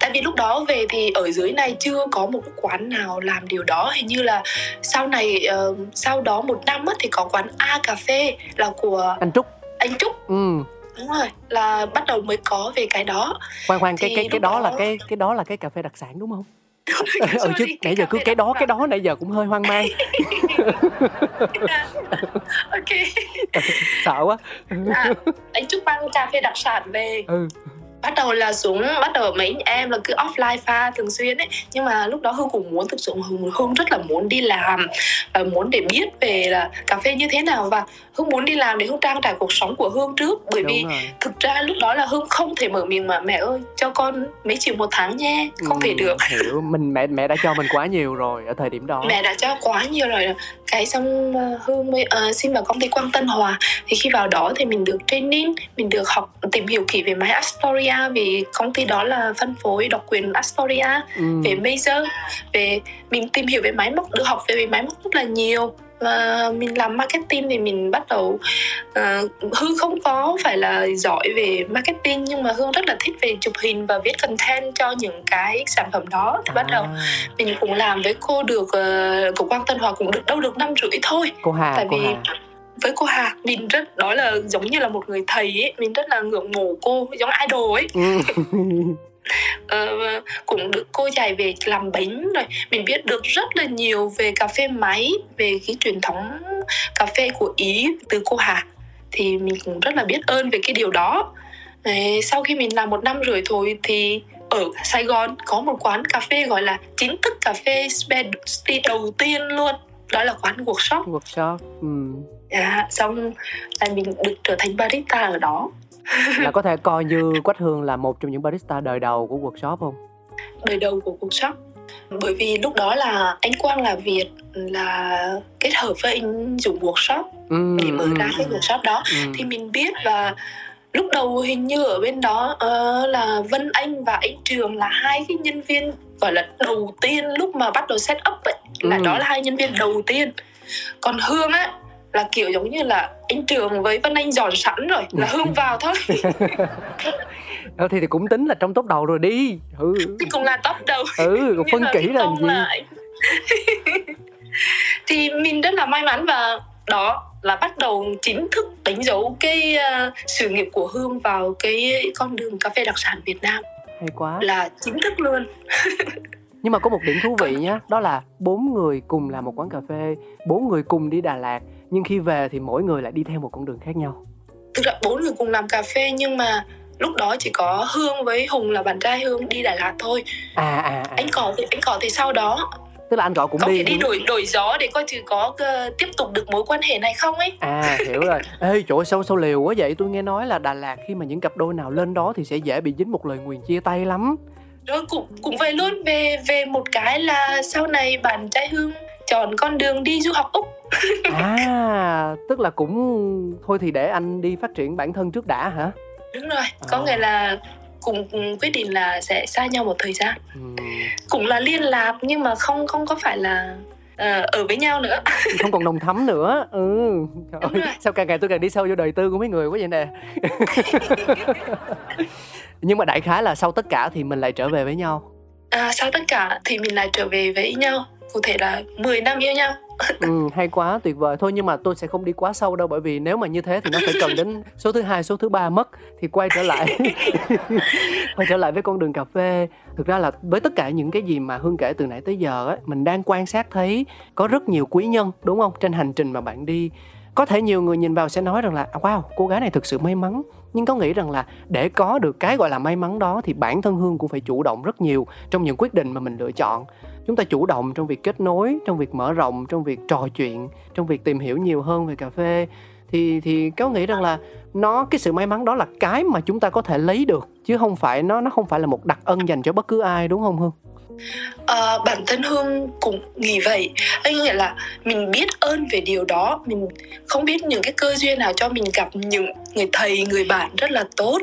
tại vì lúc đó về thì ở dưới này chưa có một quán nào làm điều đó. Hình như là sau này uh, sau đó một năm á, thì có quán A cà phê là của anh Trúc. Anh Trúc. Ừ. Đúng rồi là bắt đầu mới có về cái đó. Khoan khoan cái cái cái đó, đó là cái cái đó là cái cà phê đặc sản đúng không? (laughs) Ừ chứ nãy giờ cứ cái đó cái đó nãy giờ cũng hơi hoang mang. (laughs) Ok. (laughs) Sợ quá. À, anh chúc mang cà phê đặc sản về. Ừ bắt đầu là xuống bắt đầu mấy em là cứ offline pha thường xuyên ấy. Nhưng mà lúc đó hương cũng muốn thực sự hương, hương rất là muốn đi làm và muốn để biết về là cà phê như thế nào. Và hương muốn đi làm để hương trang trải cuộc sống của hương trước. Bởi Đúng vì rồi. thực ra lúc đó là hương không thể mở miệng mà mẹ ơi cho con mấy triệu một tháng nha. Không ừ, thể được. hiểu. Mình mẹ mẹ đã cho mình quá nhiều rồi ở thời điểm đó. Mẹ đã cho quá nhiều rồi. Cái xong uh, hương mới uh, xin vào công ty quang tân hòa. Thì khi vào đó thì mình được training mình được học tìm hiểu kỹ về máy astoria vì công ty đó là phân phối độc quyền astoria ừ. về major về mình tìm hiểu về máy móc được học về máy móc rất là nhiều và mình làm marketing thì mình bắt đầu uh, hương không có phải là giỏi về marketing nhưng mà hương rất là thích về chụp hình và viết content cho những cái sản phẩm đó thì à. bắt đầu à. mình cũng làm với cô được uh, của quang tân hòa cũng được đâu được năm rưỡi thôi cô hà tại cô vì hà với cô Hà. Mình rất đó là giống như là một người thầy ấy. Mình rất là ngưỡng mộ cô giống idol ấy. (laughs) Ờ, cũng được cô dạy về làm bánh rồi. Mình biết được rất là nhiều về cà phê máy về cái truyền thống cà phê của ý từ cô Hà. Thì mình cũng rất là biết ơn về cái điều đó. Đấy, sau khi mình làm một năm rưỡi thôi thì ở Sài Gòn có một quán cà phê gọi là chính thức cà phê specialty đầu tiên luôn. Đó là quán workshop. Workshop ừ. Dạ xong là mình được trở thành barista ở đó (laughs) là có thể coi như Quách Hương là một trong những barista đời đầu của workshop không? Đời đầu của workshop bởi vì lúc đó là anh Quang là Việt là kết hợp với anh dùng workshop ừ, để mở ừ, ra cái workshop đó ừ. thì mình biết và lúc đầu hình như ở bên đó uh, là Vân Anh và anh Trường là hai cái nhân viên gọi là đầu tiên lúc mà bắt đầu set up ấy là ừ. đó là hai nhân viên đầu tiên còn Hương á là kiểu giống như là anh Trường với Vân Anh dọn sẵn rồi là Hương vào thôi. (laughs) Ờ, thì thì cũng tính là trong top đầu rồi đi. Ừ. Thì cũng là top đầu. Ừ (laughs) phân kỹ là gì? là... (laughs) thì mình rất là may mắn và đó là bắt đầu chính thức đánh dấu cái uh, sự nghiệp của Hương vào cái con đường cà phê đặc sản Việt Nam. Hay quá. Là chính thức luôn nhưng mà có một điểm thú vị nhé đó là bốn người cùng làm một quán cà phê bốn người cùng đi Đà Lạt nhưng khi về thì mỗi người lại đi theo một con đường khác nhau. Thực ra bốn người cùng làm cà phê nhưng mà lúc đó chỉ có hương với hùng là bạn trai hương đi đà lạt thôi. À à, à. anh cỏ thì anh cỏ thì sau đó? Tức là anh cỏ cũng có đi đi đổi đổi gió để coi thử có uh, tiếp tục được mối quan hệ này không ấy. À hiểu rồi. Ê chỗ sao sao liều quá vậy. Tôi nghe nói là đà lạt khi mà những cặp đôi nào lên đó thì sẽ dễ bị dính một lời nguyền chia tay lắm rồi cũng cũng vậy luôn. Về về một cái là sau này bạn trai hương chọn con đường đi du học úc. (laughs) À tức là cũng thôi thì để anh đi phát triển bản thân trước đã hả? Đúng rồi. Có à. nghĩa là cùng, quyết định là sẽ xa nhau một thời gian. Ừ. cũng là liên lạc nhưng mà không không có phải là uh, ở với nhau nữa. (laughs) Không còn nồng thắm nữa. Ừ. Trời ơi, sao càng ngày tôi càng đi sâu vô đời tư của mấy người quá vậy nè (laughs) nhưng mà đại khái là sau tất cả thì mình lại trở về với nhau. À, sau tất cả thì mình lại trở về với nhau. Cụ thể là 10 năm yêu nhau. (laughs) Ừ, hay quá tuyệt vời. Thôi nhưng mà tôi sẽ không đi quá sâu đâu bởi vì nếu mà như thế thì nó phải cần đến số thứ hai số thứ ba mất thì quay trở lại. (laughs) (laughs) Quay trở lại với con đường cà phê. Thực ra là với tất cả những cái gì mà hương kể từ nãy tới giờ ấy mình đang quan sát thấy có rất nhiều quý nhân đúng không? Trên hành trình mà bạn đi. Có thể nhiều người nhìn vào sẽ nói rằng là wow cô gái này thực sự may mắn nhưng có nghĩ rằng là để có được cái gọi là may mắn đó thì bản thân hương cũng phải chủ động rất nhiều trong những quyết định mà mình lựa chọn. Chúng ta chủ động trong việc kết nối, trong việc mở rộng, trong việc trò chuyện, trong việc tìm hiểu nhiều hơn về cà phê. Thì thì cáo nghĩ rằng là nó, cái sự may mắn đó là cái mà chúng ta có thể lấy được, chứ không phải nó nó không phải là một đặc ân dành cho bất cứ ai, đúng không hương? À, bản thân hương cũng nghĩ vậy. Anh nghĩa là mình biết ơn về điều đó. Mình không biết những cái cơ duyên nào cho mình gặp những người thầy người bạn rất là tốt.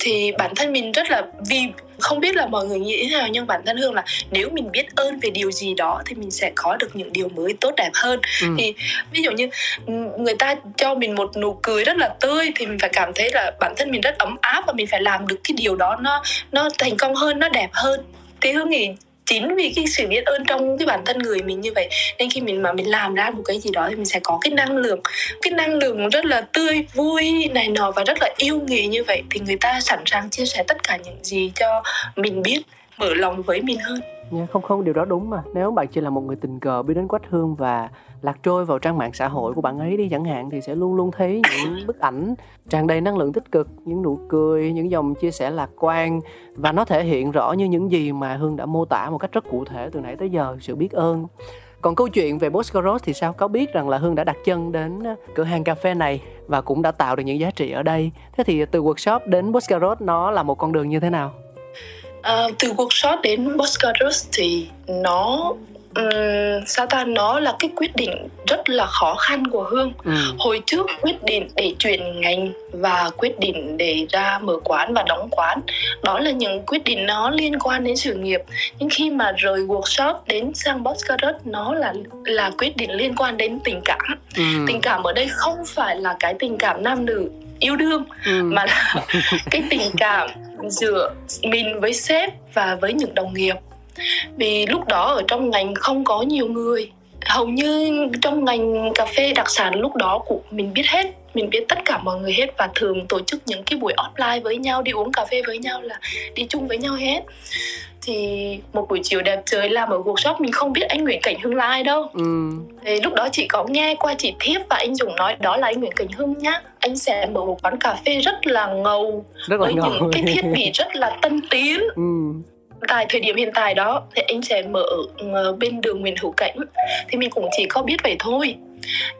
Thì bản thân mình rất là vì không biết là mọi người nghĩ thế nào nhưng bản thân hương là nếu mình biết ơn về điều gì đó thì mình sẽ có được những điều mới tốt đẹp hơn. Ừ. thì ví dụ như người ta cho mình một nụ cười rất là tươi thì mình phải cảm thấy là bản thân mình rất ấm áp và mình phải làm được cái điều đó nó nó thành công hơn nó đẹp hơn thì hương thì chính vì cái sự biết ơn trong cái bản thân người mình như vậy. Nên khi mình mà mình làm ra một cái gì đó thì mình sẽ có cái năng lượng. Cái năng lượng rất là tươi, vui này nọ và rất là yêu nghề như vậy thì người ta sẵn sàng chia sẻ tất cả những gì cho mình biết, mở lòng với mình hơn không không điều đó đúng mà nếu bạn chỉ là một người tình cờ biết đến quách hương và lạc trôi vào trang mạng xã hội của bạn ấy đi chẳng hạn thì sẽ luôn luôn thấy những (coughs) bức ảnh tràn đầy năng lượng tích cực những nụ cười những dòng chia sẻ lạc quan và nó thể hiện rõ như những gì mà hương đã mô tả một cách rất cụ thể từ nãy tới giờ sự biết ơn còn câu chuyện về Boscoros thì sao? Có biết rằng là Hương đã đặt chân đến cửa hàng cà phê này và cũng đã tạo được những giá trị ở đây. Thế thì từ workshop đến Boscaros nó là một con đường như thế nào? À, từ workshop đến Boscaros thì nó um, sao ta nó là cái quyết định rất là khó khăn của hương ừ. hồi trước quyết định để chuyển ngành và quyết định để ra mở quán và đóng quán đó là những quyết định nó liên quan đến sự nghiệp nhưng khi mà rời workshop đến sang Boscarat nó là là quyết định liên quan đến tình cảm ừ. tình cảm ở đây không phải là cái tình cảm nam nữ yêu đương. Ừ. mà là (laughs) cái tình cảm giữa mình với sếp và với những đồng nghiệp. Vì lúc đó ở trong ngành không có nhiều người. Hầu như trong ngành cà phê đặc sản lúc đó cũng mình biết hết mình biết tất cả mọi người hết và thường tổ chức những cái buổi offline với nhau đi uống cà phê với nhau là đi chung với nhau hết thì một buổi chiều đẹp trời làm ở workshop mình không biết anh Nguyễn Cảnh Hưng là ai đâu ừ. thì lúc đó chị có nghe qua chị Thiếp và anh Dũng nói đó là anh Nguyễn Cảnh Hưng nhá anh sẽ mở một quán cà phê rất là ngầu rất là với ngầu. những cái thiết bị (laughs) rất là tân tiến ừ tại thời điểm hiện tại đó thì anh sẽ mở ở bên đường Nguyễn Hữu Cảnh thì mình cũng chỉ có biết vậy thôi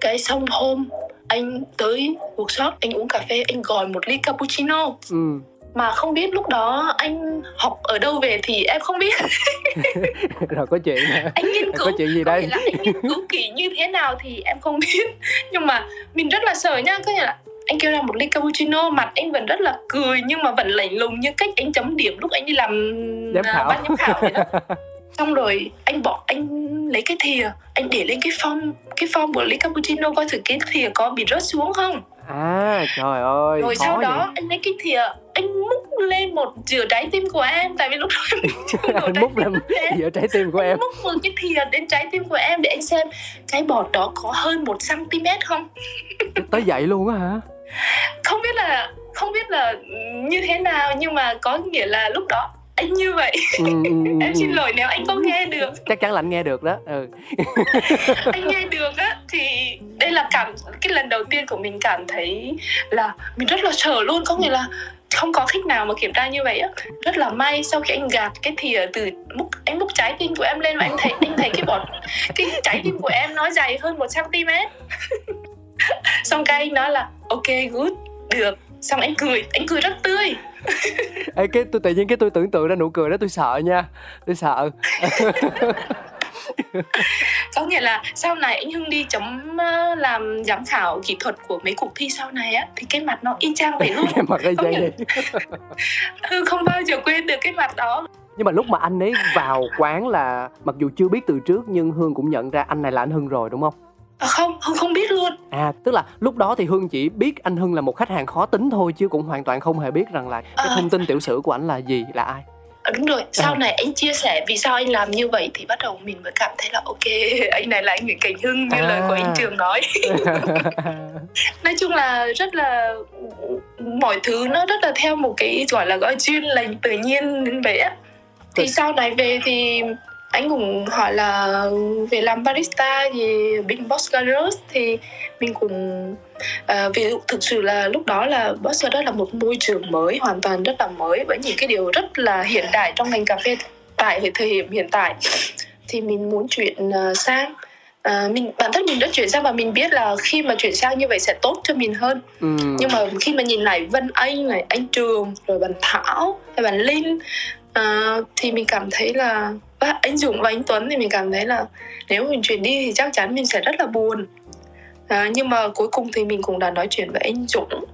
cái xong hôm anh tới workshop anh uống cà phê anh gọi một ly cappuccino ừ. Mà không biết lúc đó anh học ở đâu về thì em không biết. (laughs) Rồi có chuyện anh nghiên cứu có chuyện gì đây? là anh nghiên cứu kỹ như thế nào thì em không biết. Nhưng mà mình rất là sợ nha có nghĩa là anh kêu ra một ly cappuccino mặt anh vẫn rất là cười nhưng mà vẫn lạnh lùng như cách anh chấm điểm lúc anh đi làm giám à, khảo. ban giám khảo vậy đó. (laughs) Xong rồi anh bỏ anh lấy cái thìa anh để lên cái phong cái phong của ly cappuccino coi thử cái thìa có bị rớt xuống không à trời ơi rồi sau đó vậy? anh lấy cái thìa anh múc lên một giữa trái tim của em tại vì lúc đó anh (laughs) múc lên giữa trái tim của em. múc một cái thìa đến trái tim của em để anh xem cái bọt đó có hơn một cm không? Tới vậy luôn á hả? Không biết là không biết là như thế nào nhưng mà có nghĩa là lúc đó anh như vậy. Ừ, ừ, ừ (laughs) em xin lỗi nếu anh không nghe được. Chắc chắn là anh nghe được đó ừ. (laughs) anh nghe được á thì đây là cảm cái lần đầu tiên của mình cảm thấy là mình rất là sợ luôn. Có nghĩa là không có khách nào mà kiểm tra như vậy á. Rất là may sau khi anh gạt cái thìa từ múc anh múc trái tim của em lên và anh thấy anh thấy cái bọt cái trái tim của em nó dày hơn một cm (laughs) xong cái anh nói là ok good được xong anh cười anh cười rất tươi. Ê, cái tôi tự nhiên cái tôi tưởng tượng ra nụ cười đó tôi sợ nha tôi sợ. Có nghĩa là sau này anh Hưng đi chấm ờ, làm giám khảo kỹ thuật của mấy cuộc thi sau này á thì cái mặt nó y chang vậy luôn. (laughs) Cái mặt y chang vậy. Hưng (laughs) không bao giờ quên được cái mặt đó. Nhưng mà lúc mà anh ấy vào quán là mặc dù chưa biết từ trước nhưng hương cũng nhận ra anh này là anh hưng rồi đúng không À, không hưng không biết luôn. À tức là lúc đó thì hưng chỉ biết anh hưng là một khách hàng khó tính thôi chứ cũng hoàn toàn không hề biết rằng là cái à. thông tin tiểu sử của anh là gì là ai. À, đúng rồi. Sau này anh chia sẻ vì sao anh làm như vậy thì bắt đầu mình mới cảm thấy là ok (laughs) anh này là anh Nguyễn Cảnh Hưng như à. lời của anh Trường nói. (laughs) Nói chung là rất là mọi thứ nó rất là theo một cái gọi là gọi duyên lành tự nhiên đến vậy á. Thì sau này về thì anh cũng hỏi là về làm barista thì bên Boscaros thì mình cũng à, vì thực sự là lúc đó là Boscaros là một môi trường mới hoàn toàn rất là mới với những cái điều rất là hiện đại trong ngành cà phê tại thời điểm hiện tại thì mình muốn chuyển uh, sang à, mình bản thân mình đã chuyển sang và mình biết là khi mà chuyển sang như vậy sẽ tốt cho mình hơn ừ. nhưng mà khi mà nhìn lại Vân Anh này anh Trường rồi bạn Thảo hay bạn Linh à, thì mình cảm thấy là và anh Dũng và anh Tuấn thì mình cảm thấy là nếu mình chuyển đi thì chắc chắn mình sẽ rất là buồn. À, nhưng mà cuối cùng thì mình cũng đã nói chuyện với anh Dũng.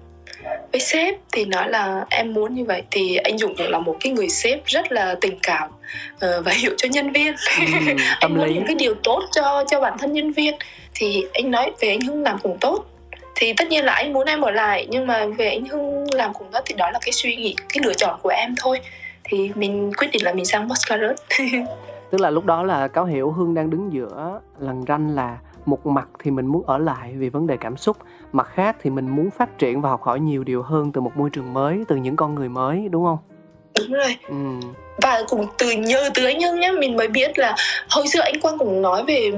Với sếp thì nói là em muốn như vậy thì anh Dũng cũng là một cái người sếp rất là tình cảm uh, và hiểu cho nhân viên. Ừ, (laughs) anh muốn những cái điều tốt cho cho bản thân nhân viên. Thì anh nói về anh Hưng làm cũng tốt. Thì tất nhiên là anh muốn em ở lại nhưng mà về anh Hưng làm cùng tốt thì đó là cái suy nghĩ cái lựa chọn của em thôi thì mình quyết định là mình sang Boscarot (laughs) tức là lúc đó là cáo hiểu hương đang đứng giữa lần ranh là một mặt thì mình muốn ở lại vì vấn đề cảm xúc mặt khác thì mình muốn phát triển và học hỏi nhiều điều hơn từ một môi trường mới từ những con người mới đúng không? Đúng rồi. Ừ. và cũng từ nhờ từ anh Hưng nhá mình mới biết là hồi xưa anh Quang cũng nói về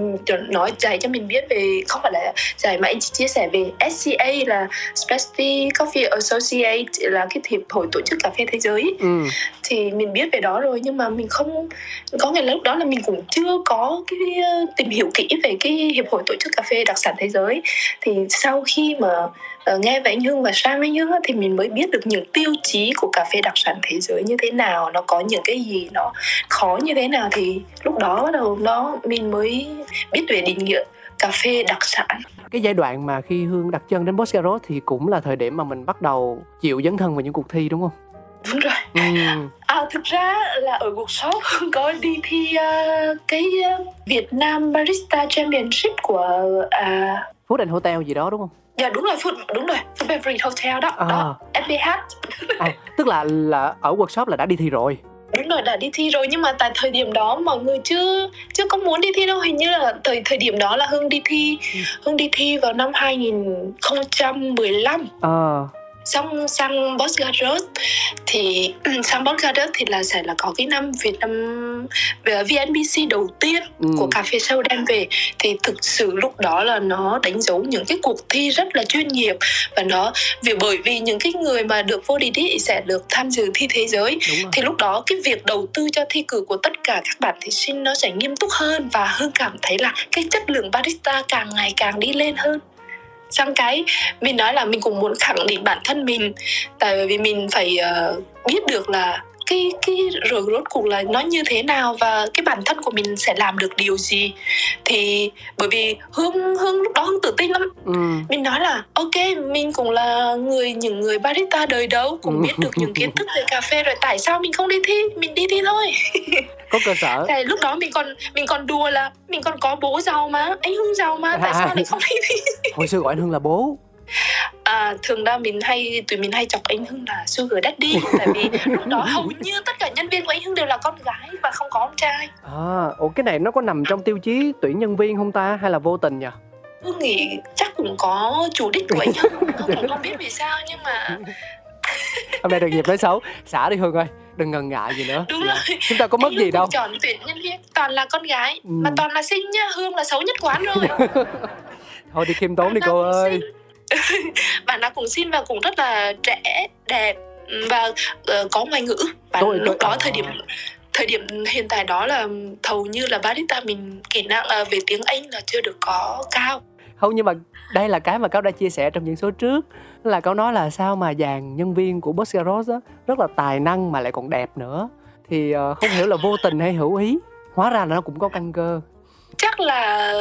nói dạy cho mình biết về không phải là dạy mà anh chỉ chia sẻ về SCA là Specialty Coffee Associate là cái hiệp hội tổ chức cà phê thế giới ừ. thì mình biết về đó rồi nhưng mà mình không có là lúc đó là mình cũng chưa có cái tìm hiểu kỹ về cái hiệp hội tổ chức cà phê đặc sản thế giới thì sau khi mà uh, nghe về anh Hưng và sang anh Hưng thì mình mới biết được những tiêu chí của cà phê đặc sản thế giới như thế nào nó có những cái gì nó khó như thế nào thì lúc đó bắt đầu nó mình mới biết về định nghĩa cà phê đặc sản cái giai đoạn mà khi Hương đặt chân đến Boscaro thì cũng là thời điểm mà mình bắt đầu chịu dấn thân vào những cuộc thi đúng không? Đúng rồi. Ừ. (laughs) À, thực ra là ở workshop Hương có đi thi uh, cái uh, Việt Nam Barista Championship của uh, Food and Hotel gì đó đúng không? Dạ đúng rồi food đúng rồi food beverage hotel đó à. đó FBH à, tức là là ở workshop là đã đi thi rồi đúng rồi đã đi thi rồi nhưng mà tại thời điểm đó mọi người chưa chưa có muốn đi thi đâu hình như là thời thời điểm đó là hương đi thi ừ. hương đi thi vào năm 2015 à xong sang Bosgarot thì (clears throat) sang Bosgarot thì là sẽ là có cái năm Việt Nam VNBC đầu tiên ừ. của cà phê sâu đem về. Thì thực sự lúc đó là nó đánh dấu những cái cuộc thi rất là chuyên nghiệp. Và nó vì bởi vì những cái người mà được vô địch sẽ được tham dự thi thế giới. Thì lúc đó cái việc đầu tư cho thi cử của tất cả các bạn thí sinh nó sẽ nghiêm túc hơn và hơn cảm thấy là cái chất lượng barista càng ngày càng đi lên hơn trong cái mình nói là mình cũng muốn khẳng định bản thân mình. Tại vì mình phải uh, biết được là cái cái rồi rốt cuộc là nó như thế nào và cái bản thân của mình sẽ làm được điều gì? Thì bởi vì hương hương lúc đó hương tự tin lắm. Ừ. mình nói là ok mình cũng là người những người barista đời đâu cũng biết được những kiến thức về cà phê rồi tại sao mình không đi thi? Mình đi thi thôi. (laughs) Có cơ sở. Thì lúc đó mình còn mình còn đùa là mình còn có bố giàu mà. Anh hưng giàu mà tại sao lại không đi thi? Hồi xưa gọi anh hưng là bố à, thường ra mình hay tụi mình hay chọc anh Hưng là sugar daddy (laughs) tại vì lúc đó hầu như tất cả nhân viên của anh Hưng đều là con gái và không có con trai. À ủa cái này nó có nằm trong tiêu chí tuyển nhân viên không ta hay là vô tình nhỉ? Hương nghĩ chắc cũng có chủ đích của anh Hưng (laughs) Hương không biết vì sao nhưng mà (laughs) hôm nay được dịp nói xấu. Xả đi Hương ơi đừng ngần ngại gì nữa. Đúng dạ. rồi. Chúng ta có mất gì đâu. chọn tuyển nhân viên toàn là con gái ừ. mà toàn là xinh nhá hương là xấu nhất quán rồi thôi đi khiêm tốn đi cô ơi. xinh. (laughs) bạn đã cũng xinh và cũng rất là trẻ đẹp và uh, có ngoại ngữ. Và tôi, lúc tôi, đó thời điểm thời điểm hiện tại đó là hầu như là barista mình kỹ năng uh, về tiếng anh là chưa được có cao. Không nhưng mà đây là cái mà cáo đã chia sẻ trong những số trước là cáo nói là sao mà dàn nhân viên của Boscaros á rất là tài năng mà lại còn đẹp nữa. Thì uh, không hiểu là vô tình hay hữu ý hóa ra là nó cũng có căn cơ chắc là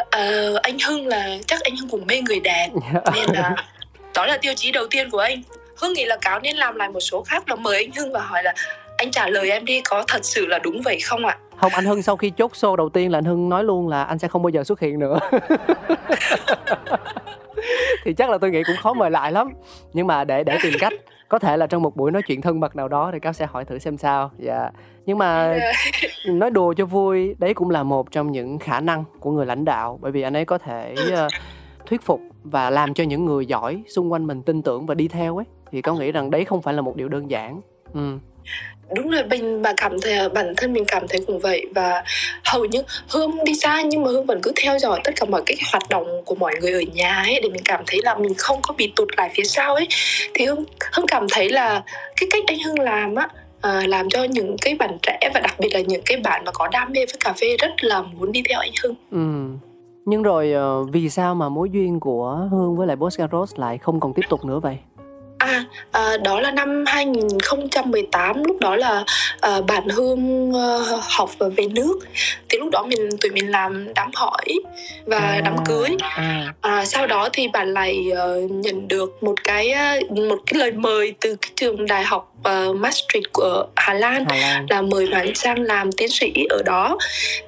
uh, anh Hưng là chắc anh Hưng cũng mê người đẹp (laughs) nên là đó là tiêu chí đầu tiên của anh Hưng nghĩ là cáo nên làm lại một số khác là mời anh Hưng và hỏi là anh trả lời em đi có thật sự là đúng vậy không ạ? Không anh Hưng sau khi chốt show đầu tiên là anh Hưng nói luôn là anh sẽ không bao giờ xuất hiện nữa. (laughs) (laughs) thì chắc là tôi nghĩ cũng khó mời lại lắm nhưng mà để để tìm cách có thể là trong một buổi nói chuyện thân mật nào đó thì cáo sẽ hỏi thử xem sao. Dạ. Nhưng mà (laughs) nói đùa cho vui đấy cũng là một trong những khả năng của người lãnh đạo. Bởi vì anh ấy có thể uh, (laughs) thuyết phục và làm cho những người giỏi xung quanh mình tin tưởng và đi theo ấy. Thì có nghĩ rằng đấy không phải là một điều đơn giản. Ừ đúng là mình mà cảm thấy à, bản thân mình cảm thấy cũng vậy và hầu như hương đi xa nhưng mà hương vẫn cứ theo dõi tất cả mọi cái hoạt động của mọi người ở nhà ấy để mình cảm thấy là mình không có bị tụt lại phía sau ấy thì hương hương cảm thấy là cái cách anh hương làm á à, làm cho những cái bạn trẻ và đặc biệt là những cái bạn mà có đam mê với cà phê rất là muốn đi theo anh Hưng. Ừ. Nhưng rồi ờ, vì sao mà mối duyên của Hương với lại Boscaros lại không còn tiếp tục nữa vậy? À, à, đó là năm 2018 lúc đó là à, bạn Hương uh, học về nước. Thì lúc đó mình tụi mình làm đám hỏi và À, đám cưới. À, à, sau đó thì bạn lại uh, nhận được một cái một cái lời mời từ cái trường đại học uh, Maastricht của Hà Lan Hà Lan. là mời bạn sang làm tiến sĩ ở đó.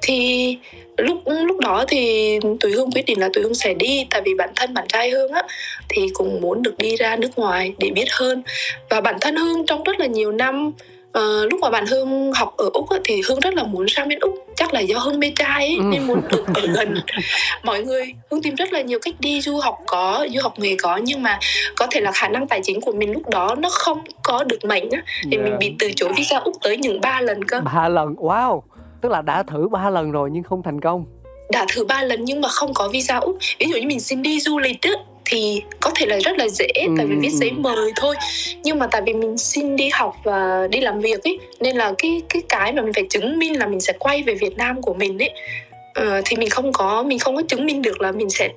Thì lúc lúc đó thì tụi hương quyết định là tụi hương sẽ đi tại vì bản thân bạn trai hương á thì cũng muốn được đi ra nước ngoài để biết hơn và bản thân hương trong rất là nhiều năm ờ, lúc mà bạn hương học ở úc á, thì hương rất là muốn sang bên úc chắc là do hương mê trai ấy, Ừ. nên muốn được ở gần (laughs) mọi người hương tìm rất là nhiều cách đi du học có du học nghề có nhưng mà có thể là khả năng tài chính của mình lúc đó nó không có được mạnh á thì mình Dạ. bị từ chối visa úc tới những ba lần cơ ba lần. Wow. Tức là đã thử ba lần rồi nhưng không thành công. đã thử ba lần nhưng mà không có visa úc. Ví dụ như mình xin đi du lịch á thì có thể là rất là dễ Ừ, tại vì viết giấy mời thôi. Nhưng mà tại vì mình xin đi học và đi làm việc ấy nên là cái cái cái mà mình phải chứng minh là mình sẽ quay về Việt Nam của mình ấy Ờ, thì mình không có mình không có chứng minh được là mình sẽ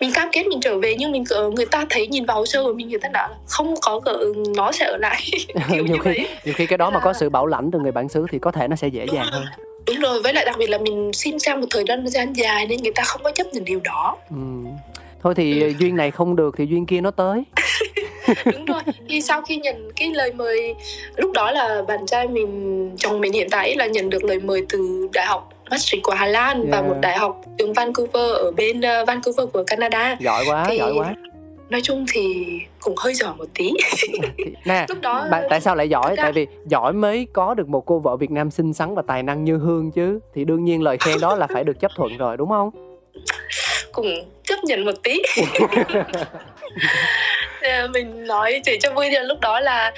mình cam kết mình trở về. Nhưng mình ờ, người ta thấy nhìn vào hồ sơ của mình người ta là không có gỡ nó sẽ ở lại. (laughs) Kiểu (laughs) nhiều như khi vậy. nhiều khi cái đó mà có sự bảo lãnh từ người bản xứ thì có thể nó sẽ dễ dàng hơn. Đúng rồi với lại đặc biệt là mình xin sang một thời gian dài nên người ta không có chấp nhận điều đó Ừ. Thôi thì duyên này không được thì duyên kia nó tới. (laughs) đúng rồi thì sau khi nhận cái lời mời lúc đó là bạn trai mình chồng mình hiện tại là nhận được lời mời từ đại học Maastricht của Hà Lan và Yeah. một đại học trường Vancouver ở bên ờ, Vancouver của Canada Giỏi quá, Thì- giỏi quá. Nói chung thì cũng hơi giỏi một tí Thì- (laughs) Nè, lúc đó Bạn, tại sao lại giỏi? Ra- Tại vì giỏi mới có được một cô vợ Việt Nam xinh xắn và tài năng như Hương chứ. Thì đương nhiên lời khen đó là phải được chấp thuận rồi đúng không? cũng chấp nhận một tí (laughs) (laughs) mình nói chỉ cho vui thì lúc đó là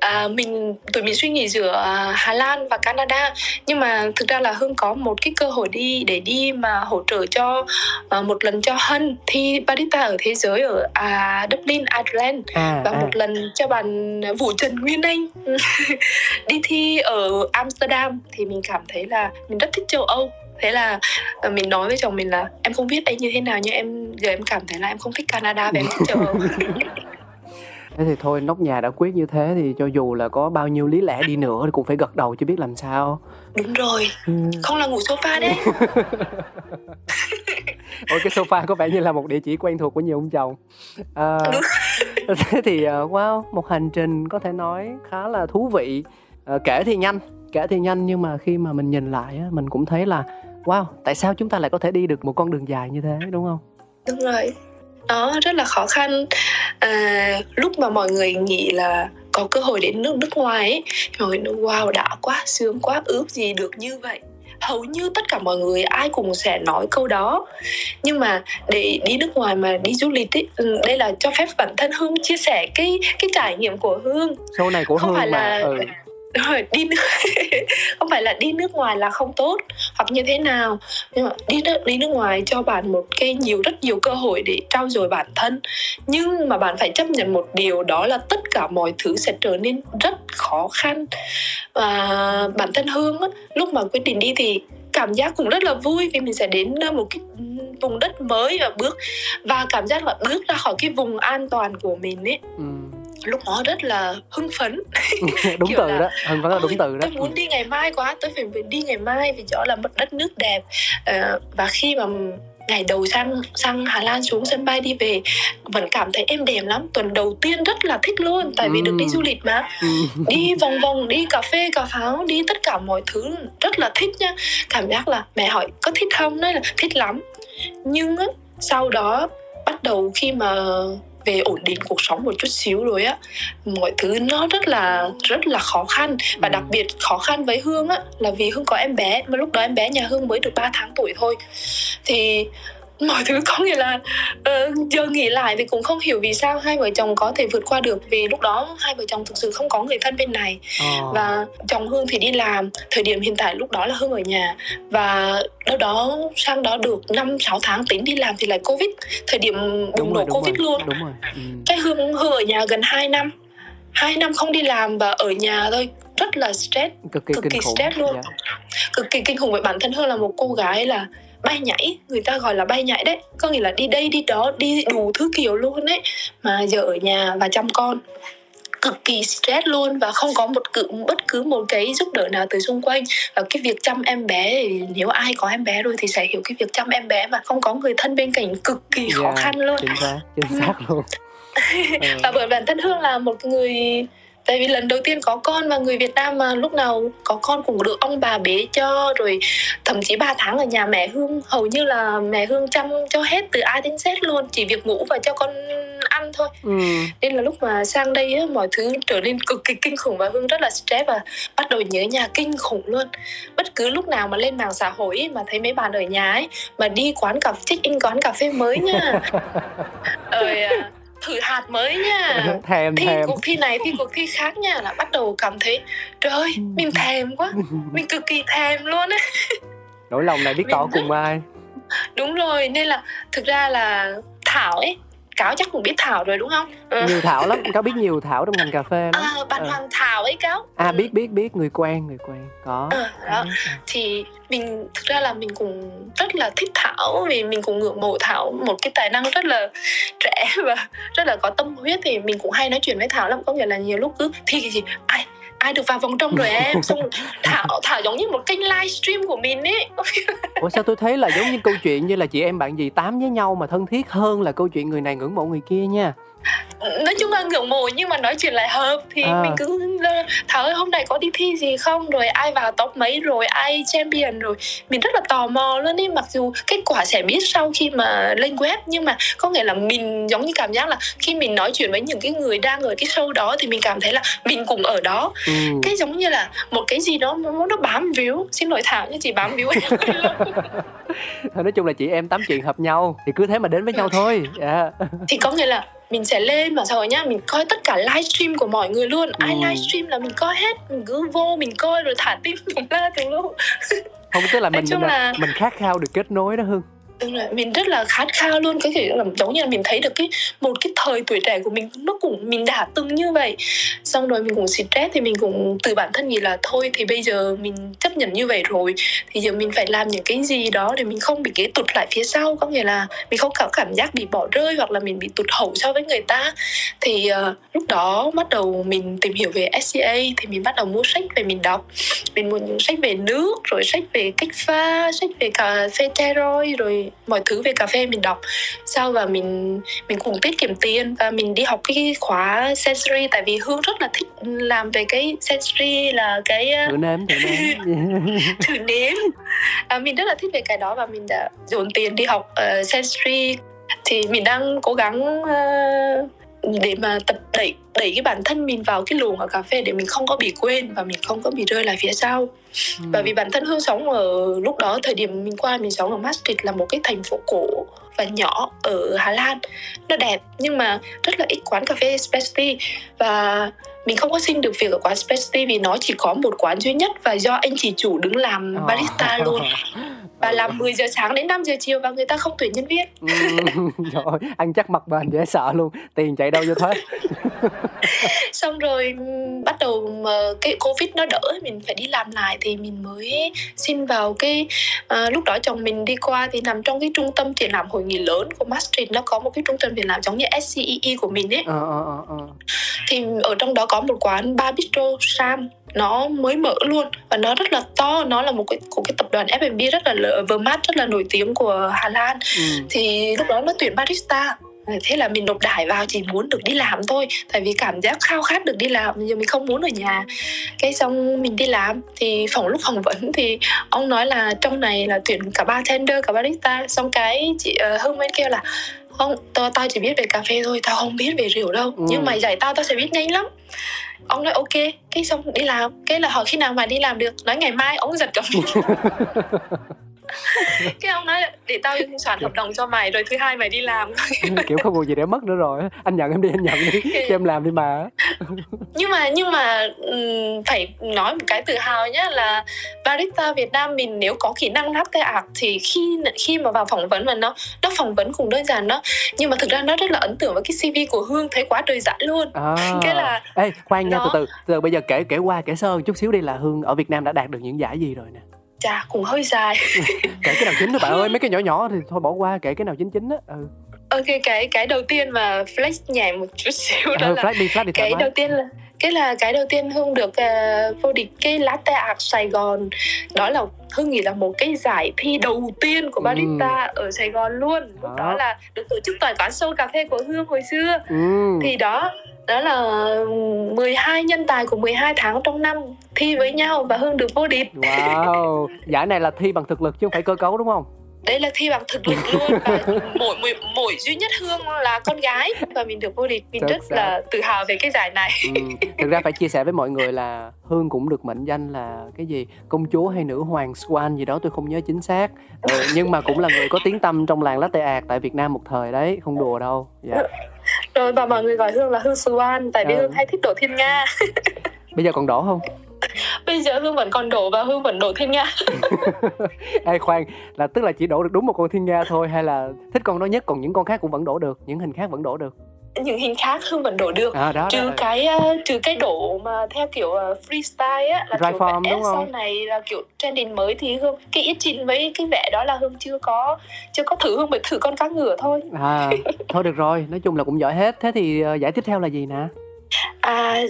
à, mình tụi mình suy nghĩ giữa Hà Lan và Canada. Nhưng mà thực ra là Hương có một cái cơ hội đi để đi mà hỗ trợ cho à, một lần cho Hân thi barista ở thế giới ở à, Dublin, Ireland. À, và à. một lần cho bạn Vũ Trần Nguyên Anh (laughs) đi thi ở Amsterdam. Thì mình cảm thấy là mình rất thích châu Âu thế là ờ, mình nói với chồng mình là em không biết anh như thế nào nhưng em giờ em cảm thấy là em không thích Canada và em thích châu Âu (laughs) Thế thì thôi nóc nhà đã quyết như thế thì cho dù là có bao nhiêu lý lẽ đi nữa thì cũng phải gật đầu chứ biết làm sao. đúng rồi Ừ. không là ngủ sofa đấy (laughs) Ôi cái sofa có vẻ như là một địa chỉ quen thuộc của nhiều ông chồng. À, (laughs) thế thì ờ, wow, một hành trình có thể nói khá là thú vị. Ờ, kể thì nhanh, kể thì nhanh nhưng mà khi mà mình nhìn lại á, mình cũng thấy là wow, tại sao chúng ta lại có thể đi được một con đường dài như thế đúng không? đúng rồi đó rất là khó khăn à, lúc mà mọi người nghĩ là có cơ hội đến nước nước ngoài ấy mọi người nói wow đã quá sướng quá ước gì được như vậy hầu như tất cả mọi người ai cũng sẽ nói câu đó nhưng mà để đi nước ngoài mà đi du lịch ấy, ừ, đây là cho phép bản thân hương chia sẻ cái cái trải nghiệm của hương Show này của Không Hương phải mà. là- Ừ. Đi nước. (laughs) Không phải là đi nước ngoài là không tốt hoặc như thế nào. Nhưng mà đi nước đi nước ngoài cho bạn một cái nhiều rất nhiều cơ hội để trau dồi bản thân. Nhưng mà bạn phải chấp nhận một điều đó là tất cả mọi thứ sẽ trở nên rất khó khăn. Và bản thân hương á, lúc mà quyết định đi thì cảm giác cũng rất là vui vì mình sẽ đến ờ, một cái vùng đất mới và bước và cảm giác là bước ra khỏi cái vùng an toàn của mình ấy. Ừ lúc đó rất là hưng phấn. (laughs) Đúng Kiểu từ là, đó, Hương vẫn là đúng từ đó. tôi muốn đi ngày mai quá tôi phải đi ngày mai vì đó là một đất nước đẹp. Ờ, và khi mà ngày đầu sang sang Hà Lan xuống sân bay đi về vẫn cảm thấy êm đềm lắm. Tuần đầu tiên rất là thích luôn tại vì được đi Ừ. du lịch mà. Ừ. đi vòng vòng đi cà phê cà pháo đi tất cả mọi thứ rất là thích nha. Cảm giác là mẹ hỏi có thích không? Nói là thích lắm. Nhưng á sau đó bắt đầu khi mà về ổn định cuộc sống một chút xíu rồi á. Mọi thứ nó rất là rất là khó khăn. Và Ừ. đặc biệt khó khăn với hương á là vì hương có em bé mà lúc đó em bé nhà hương mới được 3 tháng tuổi thôi. Thì mọi thứ có nghĩa là ờ, giờ nghĩ lại thì cũng không hiểu vì sao hai vợ chồng có thể vượt qua được vì lúc đó hai vợ chồng thực sự không có người thân bên này Ờ. và chồng hương thì đi làm thời điểm hiện tại lúc đó là hương ở nhà và đâu đó sang đó được 5 6 tháng tính đi làm thì lại covid thời điểm bùng đúng nổ covid rồi. luôn Đúng rồi. Ừ. cái hương hương ở nhà gần 2 năm hai năm không đi làm và ở nhà thôi rất là stress cực kỳ cực kỳ stress luôn. Dạ. cực kỳ kinh khủng với bản thân Hương là một cô gái là bay nhảy người ta gọi là bay nhảy đấy. Có nghĩa là đi đây đi đó đi đủ thứ kiểu luôn đấy. Mà giờ ở nhà và chăm con cực kỳ stress luôn và không có một cự bất cứ một cái giúp đỡ nào từ xung quanh. Và cái việc chăm em bé thì nếu ai có em bé rồi thì sẽ hiểu cái việc chăm em bé mà không có người thân bên cạnh cực kỳ khó Dạ, khăn luôn. chính xác chính xác (laughs) luôn. Và bởi bản thân Hương là một người tại vì lần đầu tiên có con và người Việt Nam mà lúc nào có con cũng được ông bà bế cho rồi thậm chí 3 tháng ở nhà mẹ Hương hầu như là mẹ Hương chăm cho hết từ A đến Z luôn chỉ việc ngủ và cho con ăn thôi. Ừ. nên là lúc mà sang đây á, mọi thứ trở nên cực kỳ kinh khủng và Hương rất là stress và bắt đầu nhớ nhà kinh khủng luôn. Bất cứ lúc nào mà lên mạng xã hội ấy, mà thấy mấy bạn ở nhà ấy mà đi quán cà check in quán cà phê mới nha. (laughs) Rồi à, thử hạt mới nha. (laughs) Thèm thi thèm. cuộc thi này thi cuộc thi khác nha là bắt đầu cảm thấy trời ơi mình thèm quá (laughs) mình cực kỳ thèm luôn á. Nỗi lòng này biết (laughs) tỏ cùng ai. Đúng rồi nên là thực ra là thảo ấy cáo chắc cũng biết thảo rồi đúng không ừ. nhiều thảo lắm cáo biết nhiều thảo trong ngành cà phê lắm (laughs) à, bạn Ờ. hoàng thảo ấy cáo à Ừ. biết biết biết người quen người quen có Ờ, đó. thì mình thực ra là mình cũng rất là thích thảo vì mình cũng ngưỡng mộ thảo một cái tài năng rất là trẻ (laughs) và rất là có tâm huyết thì mình cũng hay nói chuyện với thảo lắm có nghĩa là nhiều lúc cứ thi cái gì ai ai được vào vòng trong rồi em? (laughs) Xong thảo thảo giống như một kênh livestream của mình ấy. (laughs) Ủa sao tôi thấy là giống như câu chuyện như là chị em bạn gì tám với nhau mà thân thiết hơn là câu chuyện người này ngưỡng mộ người kia nha nói chung là ngưỡng mộ nhưng mà nói chuyện lại hợp thì À. mình cứ thảo ơi hôm nay có đi thi gì không? Rồi ai vào top mấy? Rồi ai champion? Rồi mình rất là tò mò luôn đi mặc dù kết quả sẽ biết sau khi mà lên web nhưng mà có nghĩa là mình giống như cảm giác là khi mình nói chuyện với những cái người đang ở cái show đó thì mình cảm thấy là mình cũng ở đó. Ừ. cái giống như là một cái gì đó nó, nó bám víu. Xin lỗi thảo nhưng chỉ bám víu em. (laughs) Thôi nói chung là chị em tám chuyện hợp nhau thì cứ thế mà đến với nhau thôi. Dạ thì có nghĩa là mình sẽ lên mà xã hội nhá mình coi tất cả livestream của mọi người luôn. Ai Ừ. livestream là mình coi hết mình cứ vô mình coi rồi thả tim (laughs) tùm la tùm lum không tức là mình mình, là- mình khát khao được kết nối đó hương Đúng rồi, mình rất là khát khao luôn. Cái kiểu là giống như là mình thấy được cái một cái thời tuổi trẻ của mình nó cũng mình đã từng như vậy. Xong rồi mình cũng stress thì mình cũng từ bản thân nghĩ là thôi thì bây giờ mình chấp nhận như vậy rồi. Thì giờ mình phải làm những cái gì đó để mình không bị cái tụt lại phía sau. Có nghĩa là mình không có cảm giác bị bỏ rơi hoặc là mình bị tụt hậu so với người ta. Thì uh, lúc đó bắt đầu mình tìm hiểu về SCA thì mình bắt đầu mua sách về mình đọc. Mình mua những sách về nước rồi sách về cách pha sách về cà phê rồi mọi thứ về cà phê mình đọc. Sau và mình mình cùng tiết kiệm tiền và mình đi học cái khóa sensory tại vì hương rất là thích làm về cái sensory là cái uh, thử nếm thử nếm. (laughs) Thử nếm. À, mình rất là thích về cái đó và mình đã dồn tiền đi học uh, sensory. Thì mình đang cố gắng uh, để mà tập đẩy đẩy cái bản thân mình vào cái luồng ở cà phê để mình không có bị quên và mình không có bị rơi lại phía sau bởi vì bản thân hương sống ở lúc đó thời điểm mình qua mình sống ở Maastricht là một cái thành phố cổ và nhỏ ở Hà Lan. Nó đẹp nhưng mà rất là ít quán cà phê specialty và mình không có xin được việc ở quán specialty vì nó chỉ có một quán duy nhất và do anh chị chủ đứng làm Ờ. barista luôn. (laughs) Và làm 10 giờ sáng đến 5 giờ chiều và người ta không tuyển nhân viên. Ừ, (laughs) rồi ăn chắc mặt bền dễ sợ luôn. Tiền chạy đâu vô thế (laughs) xong rồi bắt đầu mà cái covid nó đỡ mình phải đi làm lại thì mình mới xin vào cái à, lúc đó chồng mình đi qua thì nằm trong cái trung tâm triển lãm hội nghị lớn của Maastricht nó có một cái trung tâm triển lãm giống như SCEE của mình ấy. Ờ ờ ờ ờ. Thì ở trong đó có một quán bar bistro Sam nó mới mở luôn và nó rất là to. Nó là một cái của cái tập đoàn F&B rất là Vermaat rất là nổi tiếng của Hà Lan. Ừ. thì lúc đó nó tuyển barista thế là mình nộp đải vào chỉ muốn được đi làm thôi. Tại vì cảm giác khao khát được đi làm giờ mình không muốn ở nhà. Cái xong mình đi làm thì phòng lúc phỏng vấn thì ông nói là trong này là tuyển cả bartender cả barista. Xong cái chị uh, hương bên kêu là không tao tao chỉ biết về cà phê thôi tao không biết về rượu đâu. Ừ. nhưng mày dạy tao tao sẽ biết nhanh lắm. Ông nói ok. Cái xong đi làm. Cái là hỏi khi nào mà đi làm được? Nói ngày mai ông giật cả mình (laughs) (laughs) (laughs) cái ông nói để tao soạn hợp đồng cho mày rồi thứ hai mày đi làm. Kiểu không còn gì để mất nữa rồi. Anh nhận em đi anh nhận đi. (laughs) Cho em làm đi mà. (laughs) Nhưng mà nhưng mà phải nói một cái tự hào nhá là barista Việt Nam mình nếu có kỹ năng latte art thì khi khi mà vào phỏng vấn mà nó nó phỏng vấn cũng đơn giản đó. Nhưng mà thực ra nó rất là ấn tượng với cái CV của Hương thấy quá trời dã luôn. À. cái là Ê, khoan nha từ từ từ bây giờ kể kể qua kể sơ chút xíu đi là Hương ở Việt Nam đã đạt được những giải gì rồi nè chà cũng hơi dài kể cái nào chính đó bạn ơi (laughs) mấy cái nhỏ nhỏ thì thôi bỏ qua kể cái nào chính chính á ừ ok cái cái đầu tiên mà flex nhẹ một chút (laughs) xíu đó ừ, là flex đi flex đi cái đầu tiên là cái là cái đầu tiên hương được uh, vô địch cái latte art sài gòn đó là hương nghĩ là một cái giải thi đầu tiên của barista ừ. ở sài gòn luôn đó. đó là được tổ chức tại quán show cà phê của hương hồi xưa ừ. thì đó đó là 12 nhân tài của 12 tháng trong năm thi với nhau và Hương được vô địch. Wow, (laughs) giải này là thi bằng thực lực chứ không phải cơ cấu đúng không? Đây là thi bằng thực lực luôn (laughs) và mỗi, mỗi mỗi duy nhất Hương là con gái và mình được vô địch mình Thực rất xác. là tự hào về cái giải này. Ừ. Thực ra phải chia sẻ với mọi người là Hương cũng được mệnh danh là cái gì công chúa hay nữ hoàng Swan gì đó tôi không nhớ chính xác ừ, nhưng mà cũng là người có tiếng tâm trong làng latte art tại Việt Nam một thời đấy không đùa đâu. Yeah. Rồi và mọi người gọi hương là hương Swan tại vì ừ. hương hay thích đổ thiên nga. (laughs) Bây giờ còn đổ không? (laughs) Bây giờ hương vẫn còn đổ và hương vẫn đổ thiên nga. (laughs) Ê khoan là tức là chỉ đổ được đúng một con thiên nga thôi hay là thích con đó nhất còn những con khác cũng vẫn đổ được những hình khác vẫn đổ được những hình khác hương vẫn đổ được. À, đó, trừ đó, cái uh, trừ cái đổ mà theo kiểu uh, freestyle á là Dry kiểu form, vẽ đúng không? sau này là kiểu trending mới thì hương cái ít trình với cái vẽ đó là hương chưa có chưa có thử hương mới thử con cá ngựa thôi. À thôi được rồi nói chung là cũng giỏi hết. Thế thì uh, giải tiếp theo là gì nè? À,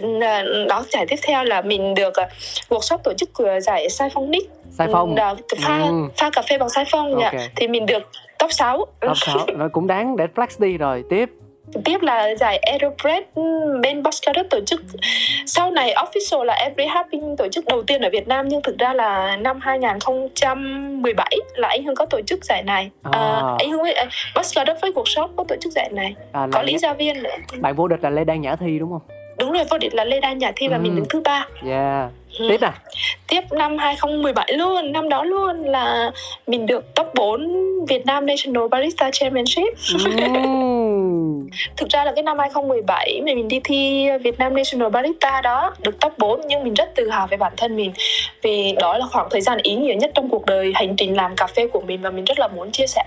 đó giải tiếp theo là mình được workshop tổ chức của giải sai phong nick. Sai phong. đó, pha ừ. pha cà phê bằng sai phong okay. thì mình được top 6 top 6 nó cũng đáng để flex đi. Rồi tiếp tiếp là giải Aeropress bên Box tổ chức. Sau này official là Every Happy tổ chức đầu tiên ở Việt Nam nhưng thực ra là năm 2017 là anh Hưng có tổ chức giải này. À. À, anh Hưng với uh, Box với workshop có tổ chức giải này. À, có lý gia viên nữa. bạn vô địch là Lê Đan Nhã Thi đúng không? Đúng rồi vô địch là Lê Đan Nhã Thi và ừ. mình đứng thứ ba. Yeah ừ. tiếp à tiếp năm 2017 luôn năm đó luôn là mình được top 4 Việt Nam National Barista Championship. (laughs) Thực ra là cái năm 2017 mà mình đi thi Việt Nam National Barista đó được top 4 nhưng mình rất tự hào về bản thân mình. Vì đó là khoảng thời gian ý nghĩa nhất trong cuộc đời hành trình làm cà phê của mình và mình rất là muốn chia sẻ.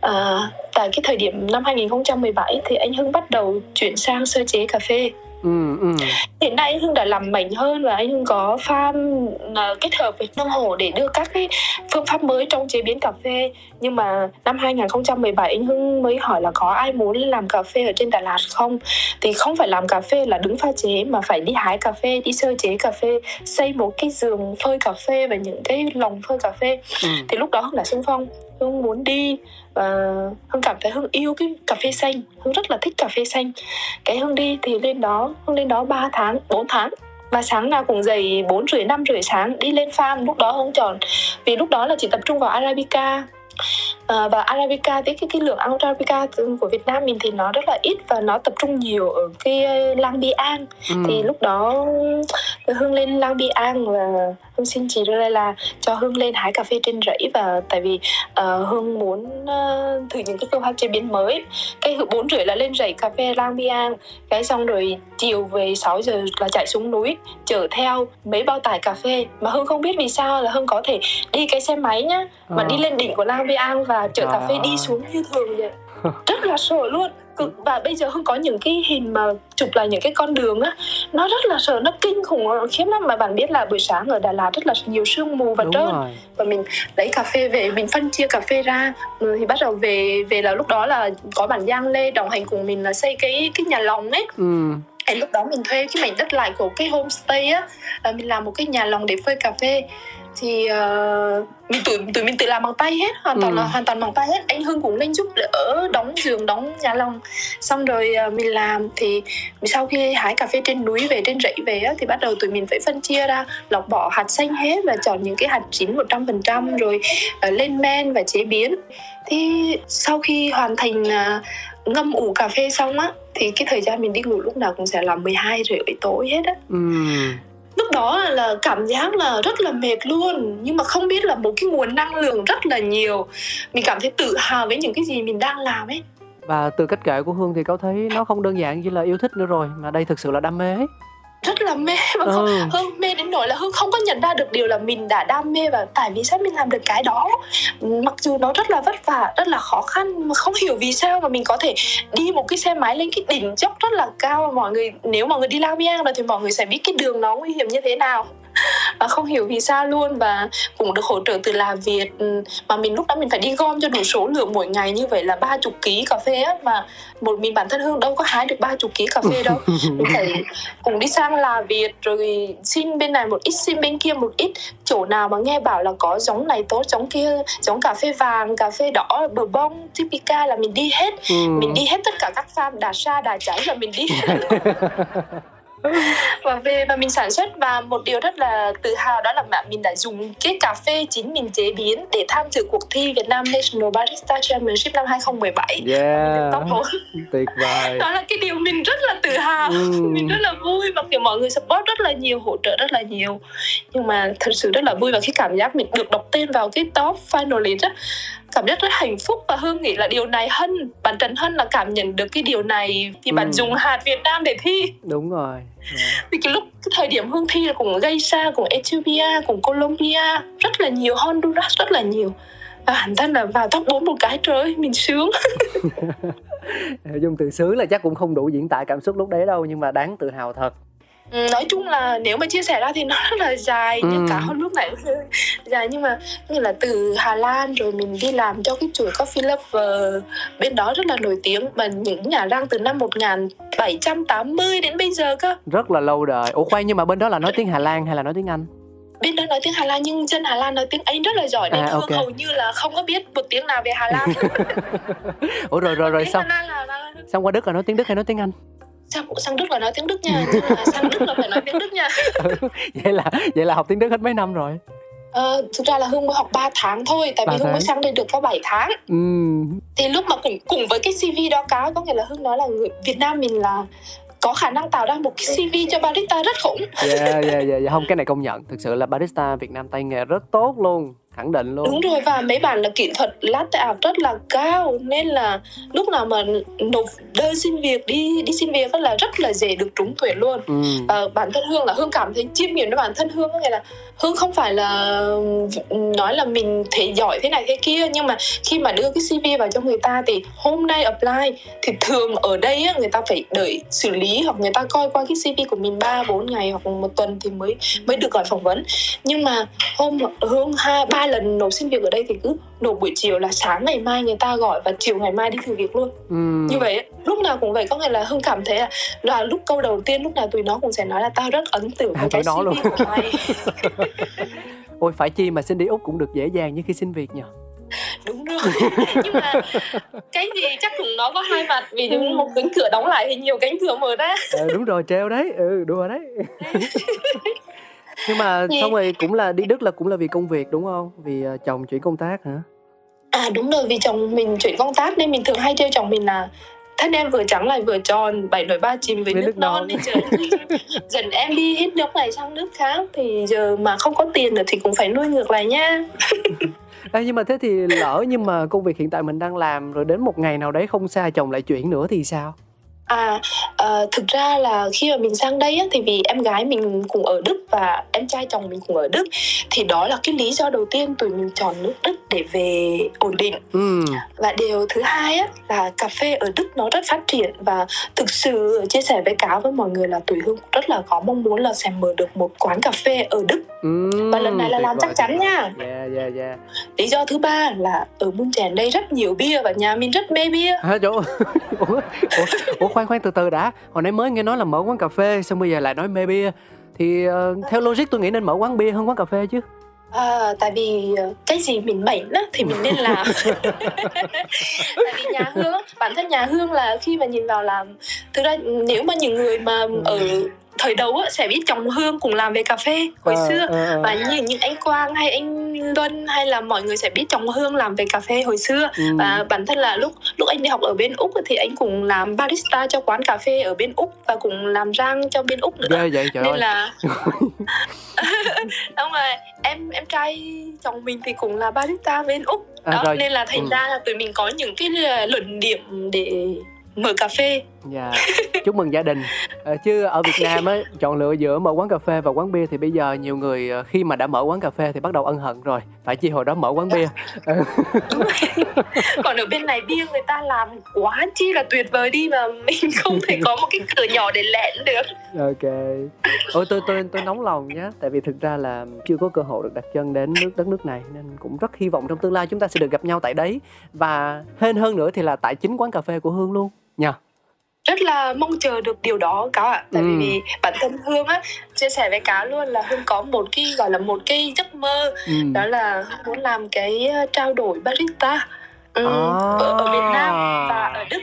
À, tại cái thời điểm năm 2017 thì anh Hưng bắt đầu chuyển sang sơ chế cà phê Ừ, ừ. Hiện nay anh Hưng đã làm mạnh hơn và anh Hưng có farm uh, kết hợp với nông hồ để đưa các cái phương pháp mới trong chế biến cà phê. Nhưng mà năm 2017 anh Hưng mới hỏi là có ai muốn làm cà phê ở trên Đà Lạt không? Thì không phải làm cà phê là đứng pha chế mà phải đi hái cà phê, đi sơ chế cà phê, xây một cái giường phơi cà phê và những cái lồng phơi cà phê. Ừ. Thì lúc đó Hưng là xung phong hương muốn đi và hương cảm thấy hương yêu cái cà phê xanh. Hương rất là thích cà phê xanh. Cái hương đi thì lên đó hương lên đó 3 tháng 4 tháng. Và sáng nào cũng dậy bốn rưỡi năm rưỡi sáng đi lên farm. Lúc đó hương chọn vì lúc đó là chỉ tập trung vào arabica. À, và arabica thì cái cái lượng arabica của Việt Nam mình thì nó rất là ít và nó tập trung nhiều ở cái lang bi an ừ. thì lúc đó hương lên lang bi an và hương xin chị đây là cho hương lên hái cà phê trên rẫy và tại vì uh, hương muốn uh, thử những cái phương pháp chế biến mới. Cái bốn rưỡi là lên rẫy cà phê lang bi an cái xong rồi chiều về 6 giờ là chạy xuống núi chở theo mấy bao tải cà phê. Mà hương không biết vì sao là hương có thể đi cái xe máy nhá mà à. đi lên đỉnh của lang bi an và chở cà phê đi xuống như thường vậy. Rất là sợ luôn và bây giờ không có những cái hình mà chụp lại những cái con đường á nó rất là sợ nó kinh khủng khiếp lắm. Mà bạn biết là buổi sáng ở Đà Lạt rất là nhiều sương mù và Đúng trơn. rồi. và mình lấy cà phê về mình phân chia cà phê ra. Ừ, thì bắt đầu về về là lúc đó là có bạn Giang Lê đồng hành cùng mình là xây cái cái nhà lòng ấy. Ừ. Lúc đó mình thuê cái mảnh đất lại của cái homestay á. Mình làm một cái nhà lòng để phơi cà phê thì uh, mình tụi tụi mình tự làm bằng tay hết hoàn toàn ừ. là hoàn toàn bằng tay hết. Anh hưng cũng lên giúp đỡ đóng giường đóng nhà lồng xong rồi uh, mình làm. Thì sau khi hái cà phê trên núi về trên rẫy về á, thì bắt đầu tụi mình phải phân chia ra lọc bỏ hạt xanh hết và chọn những cái hạt chín một trăm phần trăm rồi uh, lên men và chế biến. Thì sau khi hoàn thành uh, ngâm ủ cà phê xong á thì cái thời gian mình đi ngủ lúc nào cũng sẽ là 12 rưỡi tối hết á. Ừ lúc đó là cảm giác là rất là mệt luôn, nhưng mà không biết là một cái nguồn năng lượng rất là nhiều mình cảm thấy tự hào với những cái gì mình đang làm ấy và từ cách kể của hương thì có thấy nó không đơn giản chỉ là yêu thích nữa rồi, mà đây thực sự là đam mê ấy rất là mê và không, Ừ. hương mê đến nỗi là hương không có nhận ra được điều là mình đã đam mê và tại vì sao mình làm được cái đó. Mặc dù nó rất là vất vả rất là khó khăn mà không hiểu vì sao mà mình có thể đi một cái xe máy lên cái đỉnh dốc rất là cao. Mọi người nếu mọi người đi La Biang rồi thì mọi người sẽ biết cái đường nó nguy hiểm như thế nào và không hiểu vì sao luôn. Và cũng được hỗ trợ từ là Việt. Ừ, mà mình lúc đó mình phải đi gom cho đủ số lượng mỗi ngày như vậy là ba chục ký cà phê á. Mà một mình bản thân hương đâu có hái được ba chục ký cà phê đâu. (laughs) Mình phải cùng đi sang là Việt rồi xin bên này một ít xin bên kia một ít. Chỗ nào mà nghe bảo là có giống này tốt giống kia giống cà phê vàng cà phê đỏ bờ bông typica là mình đi hết. Ừ. mình đi hết tất cả các farm đà sa đà cháy là mình đi (laughs) (laughs) và về và mình sản xuất và một điều rất là tự hào đó là mà mình đã dùng cái cà phê chính mình chế biến để tham dự cuộc thi Việt Nam National Barista Championship năm 2017 yeah. Top 4 (laughs) tuyệt vời. Đó là cái điều mình rất là tự hào. Ừ. (laughs) mình rất là vui và kiểu mọi người support rất là nhiều hỗ trợ rất là nhiều. Nhưng mà thật sự rất là vui và cái cảm giác mình được đọc tên vào cái top finalist á cảm giác rất hạnh phúc và hương nghĩ là điều này hân bạn trần hân là cảm nhận được cái điều này thì bạn Ừ. dùng hạt việt nam để thi đúng rồi Dạ. vì cái lúc cái thời điểm hương thi là cũng gây xa cùng Ethiopia cùng Colombia rất là nhiều Honduras rất là nhiều và bản thân là vào top 4 một cái trời ơi, mình sướng (laughs) dùng từ sướng là chắc cũng không đủ diễn tả cảm xúc lúc đấy đâu nhưng mà đáng tự hào thật nói chung là nếu mà chia sẻ ra thì (laughs) nó rất là dài Ừ. cả hơn lúc này (laughs) dài nhưng mà như là từ Hà Lan rồi mình đi làm cho cái chuỗi Coffee Lover bên đó rất là nổi tiếng mà những nhà rang từ năm 1780 đến bây giờ cơ. Rất là lâu đời. Ủa khoan nhưng mà bên đó là nói tiếng Hà Lan hay là nói tiếng Anh? Bên đó nói tiếng Hà Lan nhưng dân Hà Lan nói tiếng Anh rất là giỏi nên À, Hương ok. hầu như là không có biết một tiếng nào về Hà Lan. (laughs) Ủa rồi rồi rồi xong. Là xong qua Đức là nói tiếng Đức hay nói tiếng Anh sang, sang Đức là nói tiếng Đức nha. (laughs) Mà sang Đức là phải nói tiếng Đức nha. (laughs) Vậy là vậy là học tiếng Đức hết mấy năm rồi? Ờ, thực ra là Hương mới học 3 tháng thôi tại vì Hương mới sang đây được có 7 tháng. Ừm, thì lúc mà cùng cùng với cái CV đó cáo có nghĩa là Hương nói là người Việt Nam mình là có khả năng tạo ra một cái CV cho barista rất khủng. Yeah, yeah, yeah, yeah. không cái này công nhận. Thực sự là barista Việt Nam tay nghề rất tốt luôn khẳng định luôn. Đúng rồi và mấy bạn là kỹ thuật latte art rất là cao nên là lúc nào mà nộp đơn xin việc đi đi xin việc á là rất là dễ được trúng tuyển luôn. Ừm, Ờ, bản thân hương là hương cảm thấy chiêm nghiệm với bản thân hương có nghĩa là hương không phải là nói là mình thể giỏi thế này thế kia nhưng mà khi mà đưa cái cv vào cho người ta thì hôm nay apply thì thường ở đây á, người ta phải đợi xử lý hoặc người ta coi qua cái cv của mình 3 4 ngày hoặc một tuần thì mới mới được gọi phỏng vấn. Nhưng mà hôm hương hai ba lần nộp xin việc ở đây thì cứ nộp buổi chiều là sáng ngày mai người ta gọi và chiều ngày mai đi thử việc luôn. Ừm. như vậy lúc nào cũng vậy có nghĩa là hương cảm thấy là, là lúc câu đầu tiên lúc nào tụi nó cũng sẽ nói là tao rất ấn tượng À, với tụi cái nó CV luôn. của mày. (laughs) Ôi phải chi mà xin đi úc cũng được dễ dàng như khi xin việc nhờ. Đúng rồi. (laughs) Nhưng mà cái gì chắc cũng nó có hai mặt vì những một cánh cửa đóng lại thì nhiều cánh cửa mở ra. Ờ, đúng rồi treo đấy. Ừ đùa đấy (laughs) nhưng mà Gì? xong rồi cũng là đi đức là cũng là vì công việc đúng không? Vì ờ, chồng chuyển công tác hả? À đúng rồi vì chồng mình chuyển công tác nên mình thường hay trêu chồng mình là thân em vừa trắng lại vừa tròn bảy nổi ba chìm với Với nước, nước non. nên giờ (laughs) dần em đi hết nước này sang nước khác thì giờ mà không có tiền nữa thì cũng phải nuôi ngược lại nha. (laughs) Ê, nhưng mà thế thì lỡ nhưng mà công việc hiện tại mình đang làm rồi đến một ngày nào đấy không xa chồng lại chuyển nữa thì sao À, ờ, thực ra là khi mà mình sang đây á, thì vì em gái mình cũng ở Đức và em trai chồng mình cũng ở Đức thì đó là cái lý do đầu tiên tụi mình chọn nước Đức để về ổn định. Ừ và điều thứ hai á, là cà phê ở Đức nó rất phát triển và thực sự chia sẻ với cáo với mọi người là tụi Hương rất là có mong muốn là sẽ mở được một quán cà phê ở Đức. Ừm, và lần này là tuyệt làm chắc chắn nha. Yeah yeah yeah. Lý do thứ ba là ở Mun Chèn đây rất nhiều bia và nhà mình rất mê bia. Hả chỗ (laughs) ủa, ủa, ủa khoan khoan từ từ đã. Hồi nãy mới nghe nói là mở quán cà phê xong bây giờ lại nói mê bia. Thì ờ, theo logic tôi nghĩ nên mở quán bia hơn quán cà phê chứ. À, tại vì ờ, cái gì mình mệnh á thì mình nên làm. (laughs) Tại vì nhà hương bản thân nhà hương là khi mà nhìn vào làm thực ra nếu mà những người mà ở thời đầu á, sẽ biết chồng hương cùng làm về cà phê hồi Ờ, xưa ờ. và như những anh Quang hay anh Luân hay là mọi người sẽ biết chồng hương làm về cà phê hồi xưa Ừ. và bản thân là lúc lúc anh đi học ở bên úc thì anh cũng làm barista cho quán cà phê ở bên úc và cũng làm rang cho bên úc nữa ghê vậy trời nên ơi là (laughs) (laughs) đúng rồi em em trai chồng mình thì cũng là barista bên úc À, đó rồi. nên là thành Ừ. ra là tụi mình có những cái luận điểm để mở cà phê Dạ, chúc mừng gia đình. Ờ, chứ ở Việt Nam á chọn lựa giữa mở quán cà phê và quán bia thì bây giờ nhiều người ờ, khi mà đã mở quán cà phê thì bắt đầu ân hận rồi. Phải chi hồi đó mở quán bia. (laughs) Còn ở bên này bia người ta làm quá chi là tuyệt vời đi mà mình không thể có một cái cửa nhỏ để lẹn được ok. Ôi tôi tôi tôi nóng lòng nhé, tại vì thực ra là chưa có cơ hội được đặt chân đến nước đất nước này nên cũng rất hy vọng trong tương lai chúng ta sẽ được gặp nhau tại đấy và hên hơn nữa thì là tại chính quán cà phê của Hương luôn nha. Rất là mong chờ được điều đó cáo ạ tại Ừ. vì bản thân hương á chia sẻ với cáo luôn là hương có một cái gọi là một cái giấc mơ Ừ. đó là Hương muốn làm cái ờ, trao đổi barista ừ, À. ở, ở Việt Nam và ở Đức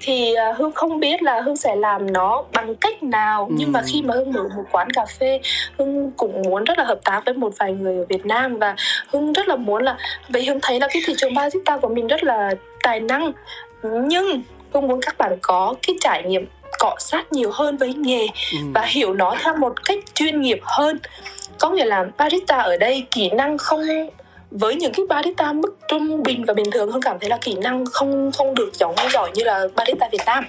thì ờ, Hương không biết là Hương sẽ làm nó bằng cách nào nhưng mà Ừ. khi mà Hương mở một quán cà phê Hương cũng muốn rất là hợp tác với một vài người ở Việt Nam và Hương rất là muốn là vì Hương thấy là cái thị trường barista của mình rất là tài năng nhưng Hương muốn các bạn có cái trải nghiệm cọ sát nhiều hơn với nghề Ừ. và hiểu nó theo một cách chuyên nghiệp hơn có nghĩa là barista ở đây kỹ năng không với những cái barista mức trung bình và bình thường hương cảm thấy là kỹ năng không không được giống giỏi như là barista Việt Nam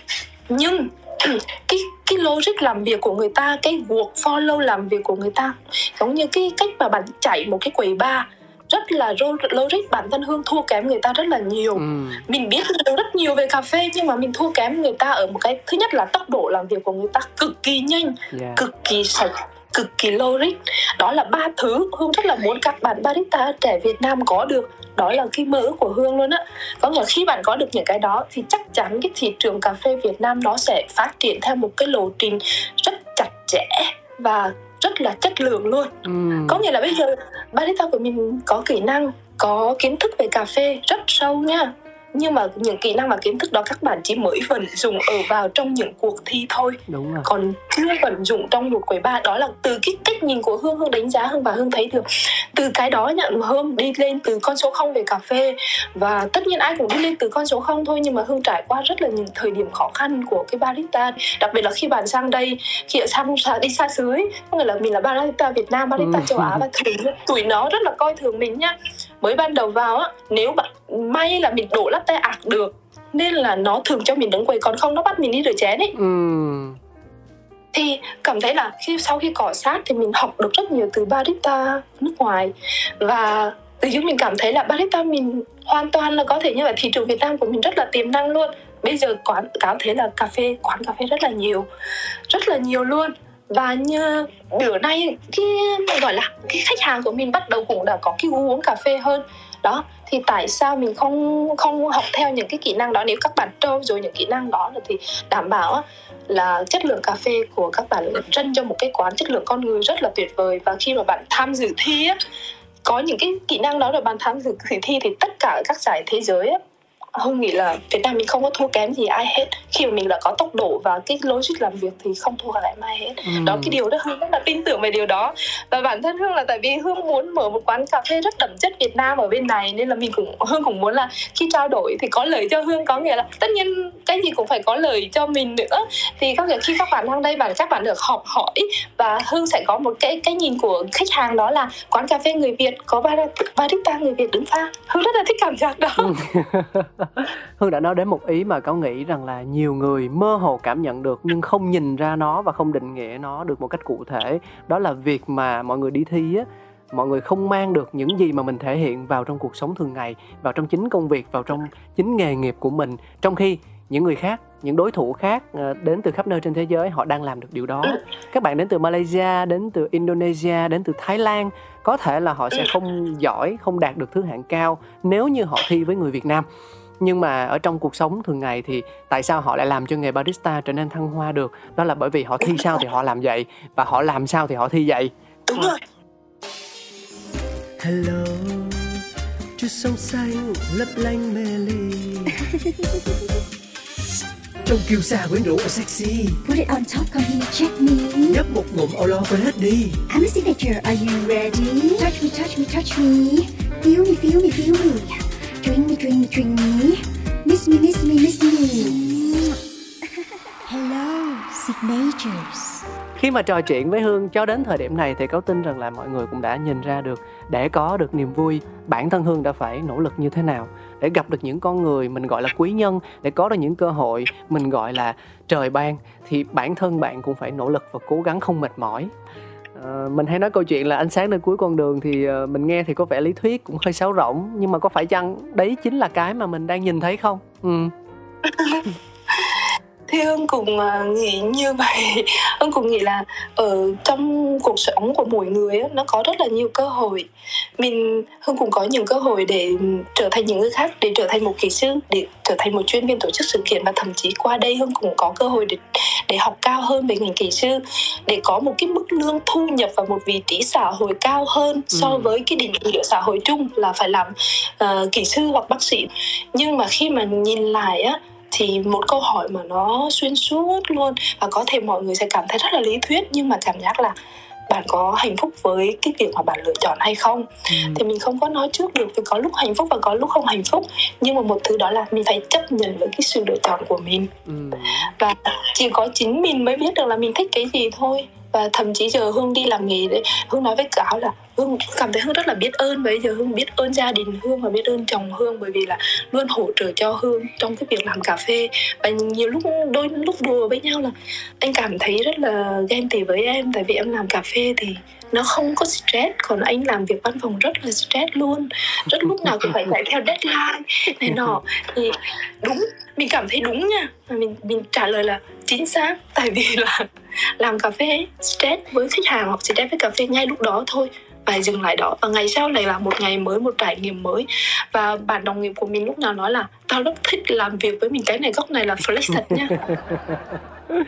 nhưng (clears throat) cái cái logic làm việc của người ta cái work follow làm việc của người ta giống như cái cách mà bạn chạy một cái quầy bar rất là logic bản thân hương thua kém người ta rất là nhiều Ừ. mình biết rất nhiều về cà phê nhưng mà mình thua kém người ta ở một cái thứ nhất là tốc độ làm việc của người ta cực kỳ nhanh Dạ. cực kỳ sạch cực kỳ logic đó là ba thứ hương rất là muốn các bạn barista trẻ việt nam có được đó là cái mơ ước của hương luôn á có nghĩa khi bạn có được những cái đó thì chắc chắn cái thị trường cà phê việt nam nó sẽ phát triển theo một cái lộ trình rất chặt chẽ và rất là chất lượng luôn Ừ. có nghĩa là bây giờ barista của mình có kỹ năng có kiến thức về cà phê rất sâu nha nhưng mà những kỹ năng và kiến thức đó các bạn chỉ mới vận dụng ở vào trong những cuộc thi thôi. Đúng rồi. còn chưa vận dụng trong một quầy bar đó là từ cái cách nhìn của hương. Hương đánh giá hương và hương thấy được. Từ cái đó nhận hương đi lên từ con số không về cà phê. Và tất nhiên ai cũng đi lên từ con số không thôi nhưng mà hương trải qua rất là những thời điểm khó khăn của cái barista. Đặc biệt là khi bạn sang đây khi ở sang sang- đi xa xứ ấy, có nghĩa là mình là barista Việt Nam barista Ừ. châu Á và thường (laughs) tụi nó rất là coi thường mình nhá. Mới ban đầu vào á nếu bạn may là mình đổ latte ạc được nên là nó thường cho mình đứng quầy còn không nó bắt mình đi rửa chén ấy. Ừ. thì cảm thấy là khi sau khi cọ sát thì mình học được rất nhiều từ barista nước ngoài. Và từ chúng mình cảm thấy là barista mình hoàn toàn là có thể như vậy. Thị trường Việt Nam của mình rất là tiềm năng luôn. Bây giờ quán cáo thế là cà phê quán cà phê rất là nhiều rất là nhiều luôn. Và như bữa nay cái gọi là cái khách hàng của mình bắt đầu cũng đã có cái gu uống cà phê hơn. Đó thì tại sao mình không không học theo những cái kỹ năng đó? Nếu các bạn trau rồi những kỹ năng đó thì đảm bảo là chất lượng cà phê của các bạn trân cho một cái quán chất lượng con người rất là tuyệt vời. Và khi mà bạn tham dự thi á, có những cái kỹ năng đó rồi bạn tham dự dự thi thì tất cả các giải thế giới á không nghĩ là Việt Nam mình không có thua kém gì ai hết. Khi mà mình đã có tốc độ và cái logic làm việc thì không thua kém ai hết. Ừ. đó cái điều đó hương rất là tin tưởng về điều đó. Và bản thân hương là tại vì hương muốn mở một quán cà phê rất đậm chất việt nam ở bên này nên là mình cũng hương cũng muốn là khi trao đổi thì có lời cho hương có nghĩa là tất nhiên cái gì cũng phải có lời cho mình nữa. Thì có nghĩa khi các bạn sang đây bạn các bạn được học hỏi và hương sẽ có một cái cái nhìn của khách hàng đó là quán cà phê người việt có bar- barista người việt đứng pha. Hương rất là thích cảm giác đó (laughs) (laughs) Hương đã nói đến một ý mà Cáo nghĩ rằng là nhiều người mơ hồ cảm nhận được nhưng không nhìn ra nó và không định nghĩa nó được một cách cụ thể. Đó là việc mà mọi người đi thi á, mọi người không mang được những gì mà mình thể hiện vào trong cuộc sống thường ngày, vào trong chính công việc, vào trong chính nghề nghiệp của mình. Trong khi những người khác, những đối thủ khác ờ, đến từ khắp nơi trên thế giới họ đang làm được điều đó. Các bạn đến từ Malaysia, đến từ Indonesia, đến từ Thái Lan có thể là họ sẽ không giỏi, không đạt được thứ hạng cao nếu như họ thi với người Việt Nam nhưng mà ở trong cuộc sống thường ngày thì tại sao họ lại làm cho nghề barista trở nên thăng hoa được đó là bởi vì họ thi sao thì họ làm vậy và họ làm sao thì họ thi vậy đúng rồi Hello, chút sông xanh lấp lánh mê ly Trông kiêu sa quyến rũ và sexy Put it on top, come here, check me. Nhấp một ngụm lo quên hết đi I'm a signature. Are you ready? Touch me, touch me, touch me. Feel me, feel me, feel me. Drink me, drink me, drink me. Miss me, miss me, miss me. Hello, signatures. khi mà trò chuyện với hương cho đến thời điểm này thì cáo tin rằng là mọi người cũng đã nhìn ra được để có được niềm vui bản thân hương đã phải nỗ lực như thế nào để gặp được những con người mình gọi là quý nhân để có được những cơ hội mình gọi là trời ban thì bản thân bạn cũng phải nỗ lực và cố gắng không mệt mỏi Uh, mình hay nói câu chuyện là ánh sáng nơi cuối con đường thì uh, mình nghe thì có vẻ lý thuyết cũng hơi sáo rỗng nhưng mà có phải chăng đấy chính là cái mà mình đang nhìn thấy không? Ừ. (laughs) thì hương cũng à, nghĩ như (laughs) vậy. Hương cũng nghĩ là ở trong cuộc sống của mỗi người á, nó có rất là nhiều cơ hội. Mình hương cũng có nhiều cơ hội để trở thành những người khác để trở thành một kỹ sư để trở thành một chuyên viên tổ chức sự kiện. Và thậm chí qua đây hương cũng có cơ hội để để học cao hơn về ngành kỹ sư để có một cái mức lương thu nhập và một vị trí xã hội cao hơn so Ừ. với cái định nghĩa xã hội chung là phải làm uh, kỹ sư hoặc bác sĩ. Nhưng mà khi mà nhìn lại á thì một câu hỏi mà nó xuyên suốt luôn và có thể mọi người sẽ cảm thấy rất là lý thuyết nhưng mà cảm giác là bạn có hạnh phúc với cái việc mà bạn lựa chọn hay không? Thì mình không có nói trước được vì có lúc hạnh phúc và có lúc không hạnh phúc nhưng mà một thứ đó là mình phải chấp nhận với cái sự lựa chọn của mình. Ừ. Và chỉ có chính mình mới biết được là mình thích cái gì thôi và thậm chí giờ hương đi làm nghề đấy, hương nói với cáo là hương cảm thấy hương rất là biết ơn. Bây giờ hương biết ơn gia đình hương và biết ơn chồng hương bởi vì là luôn hỗ trợ cho hương trong cái việc làm cà phê. Và nhiều lúc, đôi lúc đùa với nhau là anh cảm thấy rất là ghen tị với em tại vì em làm cà phê thì nó không có stress. Còn anh làm việc văn phòng rất là stress luôn. Rất lúc nào cũng phải chạy theo deadline này nọ. Thì đúng mình cảm thấy đúng nha. Và mình mình trả lời là chính xác. Tại vì là (laughs) làm cà phê stress với khách hàng hoặc stress với cà phê ngay lúc đó thôi và dừng lại đó. Và ngày sau lại là một ngày mới, một trải nghiệm mới. Và bạn đồng nghiệp của mình lúc nào nói là tao rất thích làm việc với mình, cái này góc này là flex thật nha. (laughs) (laughs)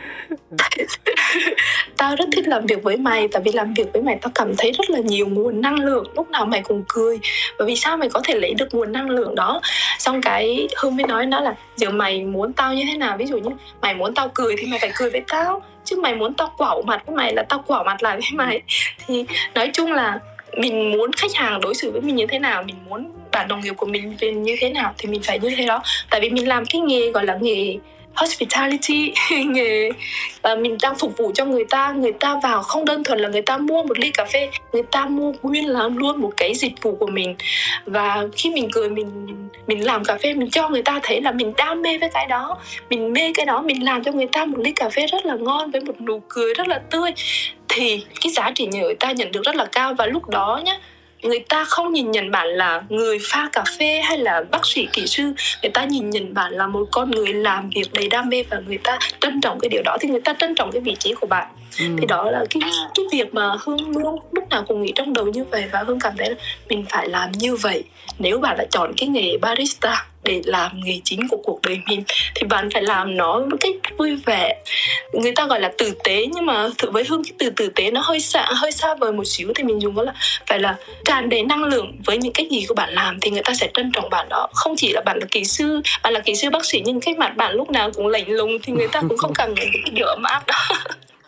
tao rất thích làm việc với mày, tại vì làm việc với mày tao cảm thấy rất là nhiều nguồn năng lượng. Lúc nào mày cũng cười và vì sao mày có thể lấy được nguồn năng lượng đó? Xong cái hương mới nói nó là, giờ mày muốn tao như thế nào? Ví dụ như mày muốn tao cười thì mày phải cười với tao, chứ mày muốn tao quảo mặt với mày là tao quảo mặt lại với mày. Thì nói chung là mình muốn khách hàng đối xử với mình như thế nào, mình muốn bạn đồng nghiệp của mình về như thế nào thì mình phải như thế đó. Tại vì mình làm cái nghề gọi là nghề hospitality, (laughs) nghề, và mình đang phục vụ cho người ta. Người ta vào không đơn thuần là người ta mua một ly cà phê, người ta mua nguyên là luôn một cái dịch vụ của mình. Và khi mình cười, mình mình làm cà phê, mình cho người ta thấy là mình đam mê với cái đó. Mình mê cái đó, mình làm cho người ta một ly cà phê rất là ngon, với một nụ cười rất là tươi. Thì cái giá trị người ta nhận được rất là cao. Và lúc đó nhá người ta không nhìn nhận bạn là người pha cà phê hay là bác sĩ kỹ sư. Người ta nhìn nhận bạn là một con người làm việc đầy đam mê và người ta trân trọng cái điều đó. Thì người ta trân trọng cái vị trí của bạn. Ừ. thì đó là cái cái việc mà hương luôn nào cũng nghĩ trong đầu như vậy và hương cảm thấy là mình phải làm như vậy. Nếu bạn đã chọn cái nghề barista để làm nghề chính của cuộc đời mình, thì bạn phải làm nó một cách vui vẻ. Người ta gọi là tử tế, nhưng mà với hương cái từ tử tế nó hơi xa hơi xa vời một xíu. Thì mình dùng đó là phải là tràn đầy năng lượng với những cái gì của bạn làm thì người ta sẽ trân trọng bạn đó. Không chỉ là bạn là kỹ sư, bạn là kỹ sư bác sĩ, nhưng cái mặt bạn lúc nào cũng lạnh lùng thì người ta cũng không cảm nhận cái điều ấm áp đó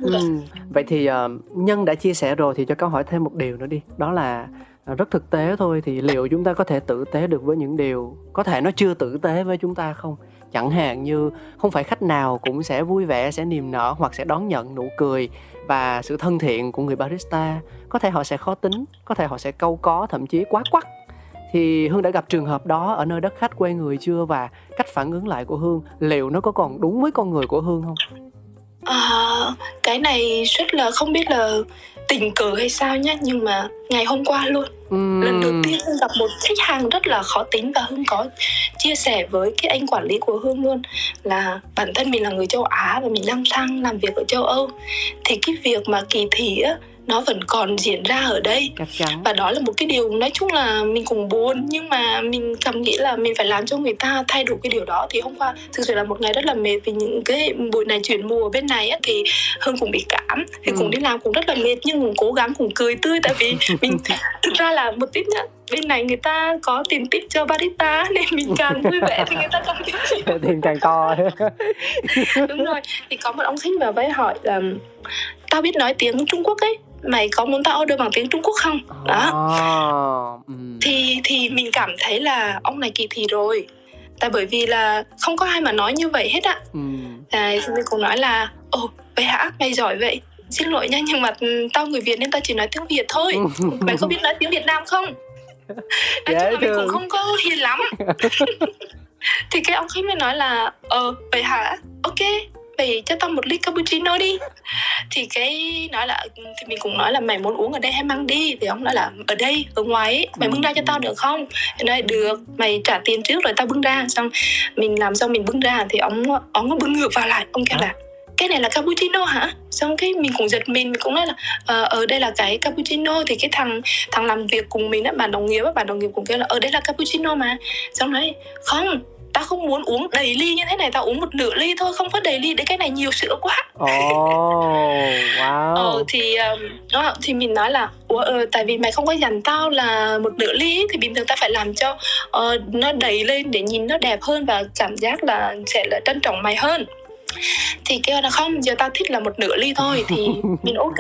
Ừ. Vậy thì ờ, Nhân đã chia sẻ rồi thì cho câu hỏi thêm một điều nữa đi. Đó là ờ, rất thực tế thôi Thì liệu chúng ta có thể tử tế được với những điều Có thể nó chưa tử tế với chúng ta không? Chẳng hạn như không phải khách nào cũng sẽ vui vẻ, sẽ niềm nở Hoặc sẽ đón nhận nụ cười và sự thân thiện của người barista. Có thể họ sẽ khó tính, có thể họ sẽ câu có, thậm chí quá quắc. Thì Hương đã gặp trường hợp đó ở nơi đất khách quê người chưa? Và cách phản ứng lại của Hương liệu nó có còn đúng với con người của Hương không? À, cái này rất là không biết là tình cờ hay sao nhá nhưng mà ngày hôm qua luôn. Lần đầu tiên hương gặp một khách hàng rất là khó tính và hương có chia sẻ với cái anh quản lý của hương luôn là bản thân mình là người châu á và mình lang thang làm việc ở châu âu. Thì cái việc mà kỳ thị á nó vẫn còn diễn ra ở đây. Và đó là một cái điều nói chung là mình cũng buồn nhưng mà mình cảm nghĩ là mình phải làm cho người ta thay đổi cái điều đó. Thì hôm qua thực sự là một ngày rất là mệt vì những cái buổi này chuyển mùa bên này á, thì hương cũng bị cảm thì Ừ. cũng đi làm cũng rất là mệt nhưng cũng cố gắng cũng cười tươi tại vì mình (laughs) thực ra là một tip nhá bên này người ta có tiền tip cho barista (laughs) nên mình càng vui vẻ thì người ta càng (laughs) tiền càng to. Đúng rồi. Thì có một ông khách vào với hỏi là tao biết nói tiếng Trung Quốc ấy mày có muốn tao order bằng tiếng Trung Quốc không? Đó. À, ừ. thì thì mình cảm thấy là ông này kỳ thị rồi. Tại bởi vì là không có ai mà nói như vậy hết ạ. Ừ. à, mình cũng nói là ồ vậy hả mày giỏi vậy. Xin lỗi nha nhưng mà tao người việt nên tao chỉ nói tiếng việt thôi. (laughs) Mày có biết nói tiếng việt nam không? Nói chung là mình thương. cũng không có hiền lắm. (laughs) (laughs) Thì cái ông khách mới nói là ờ vậy hả ok vậy cho tao một ly cappuccino đi. Thì cái nói là thì mình cũng nói là mày muốn uống ở đây hay mang đi. Thì ông nói là ở đây ở ngoài ấy, mày bưng ra cho tao được không? Thì nói được mày trả tiền trước rồi tao bưng ra. Xong mình làm xong mình bưng ra thì ông ông nó bưng ngược vào lại. Ông kêu là cái này là cappuccino hả? Xong cái mình cũng giật mình mình cũng nói là ờ ở đây là cái cappuccino. Thì cái thằng thằng làm việc cùng mình á bạn đồng nghiệp á bạn đồng nghiệp cũng kêu là ở đây là cappuccino mà. Xong nói không không muốn uống đầy ly như thế này tao uống một nửa ly thôi không có đầy ly để cái này nhiều sữa quá. Ồ, wow. ờ thì um, thì mình nói là Ủa, ờ, tại vì mày không có dành tao là một nửa ly ấy, thì bình thường tao phải làm cho ờ, nó đầy lên để nhìn nó đẹp hơn và cảm giác là sẽ là trân trọng mày hơn thì kêu là không giờ tao thích là một nửa ly thôi thì (laughs) mình ok.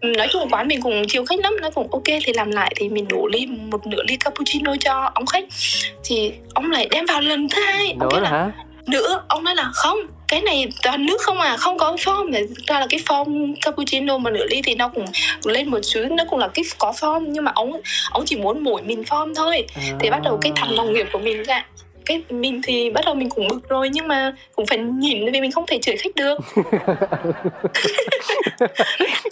Ừ, nói chung quán mình cũng chiều khách lắm nó cũng ok. Thì làm lại thì mình đổ ly một nửa ly cappuccino cho ông khách. Thì ông lại đem vào lần thứ hai. Ông kêu là hả? nữa ông nói là không cái này toàn nước không à không có form. Ra là cái form cappuccino mà nửa ly thì nó cũng lên một chút nó cũng là cái có form. Nhưng mà ông ông chỉ muốn mỗi mình form thôi. Thì bắt đầu cái thằng đồng nghiệp của mình ra cái mình thì bắt đầu mình cũng bực rồi nhưng mà cũng phải nhìn vì mình không thể chửi khách được. (laughs)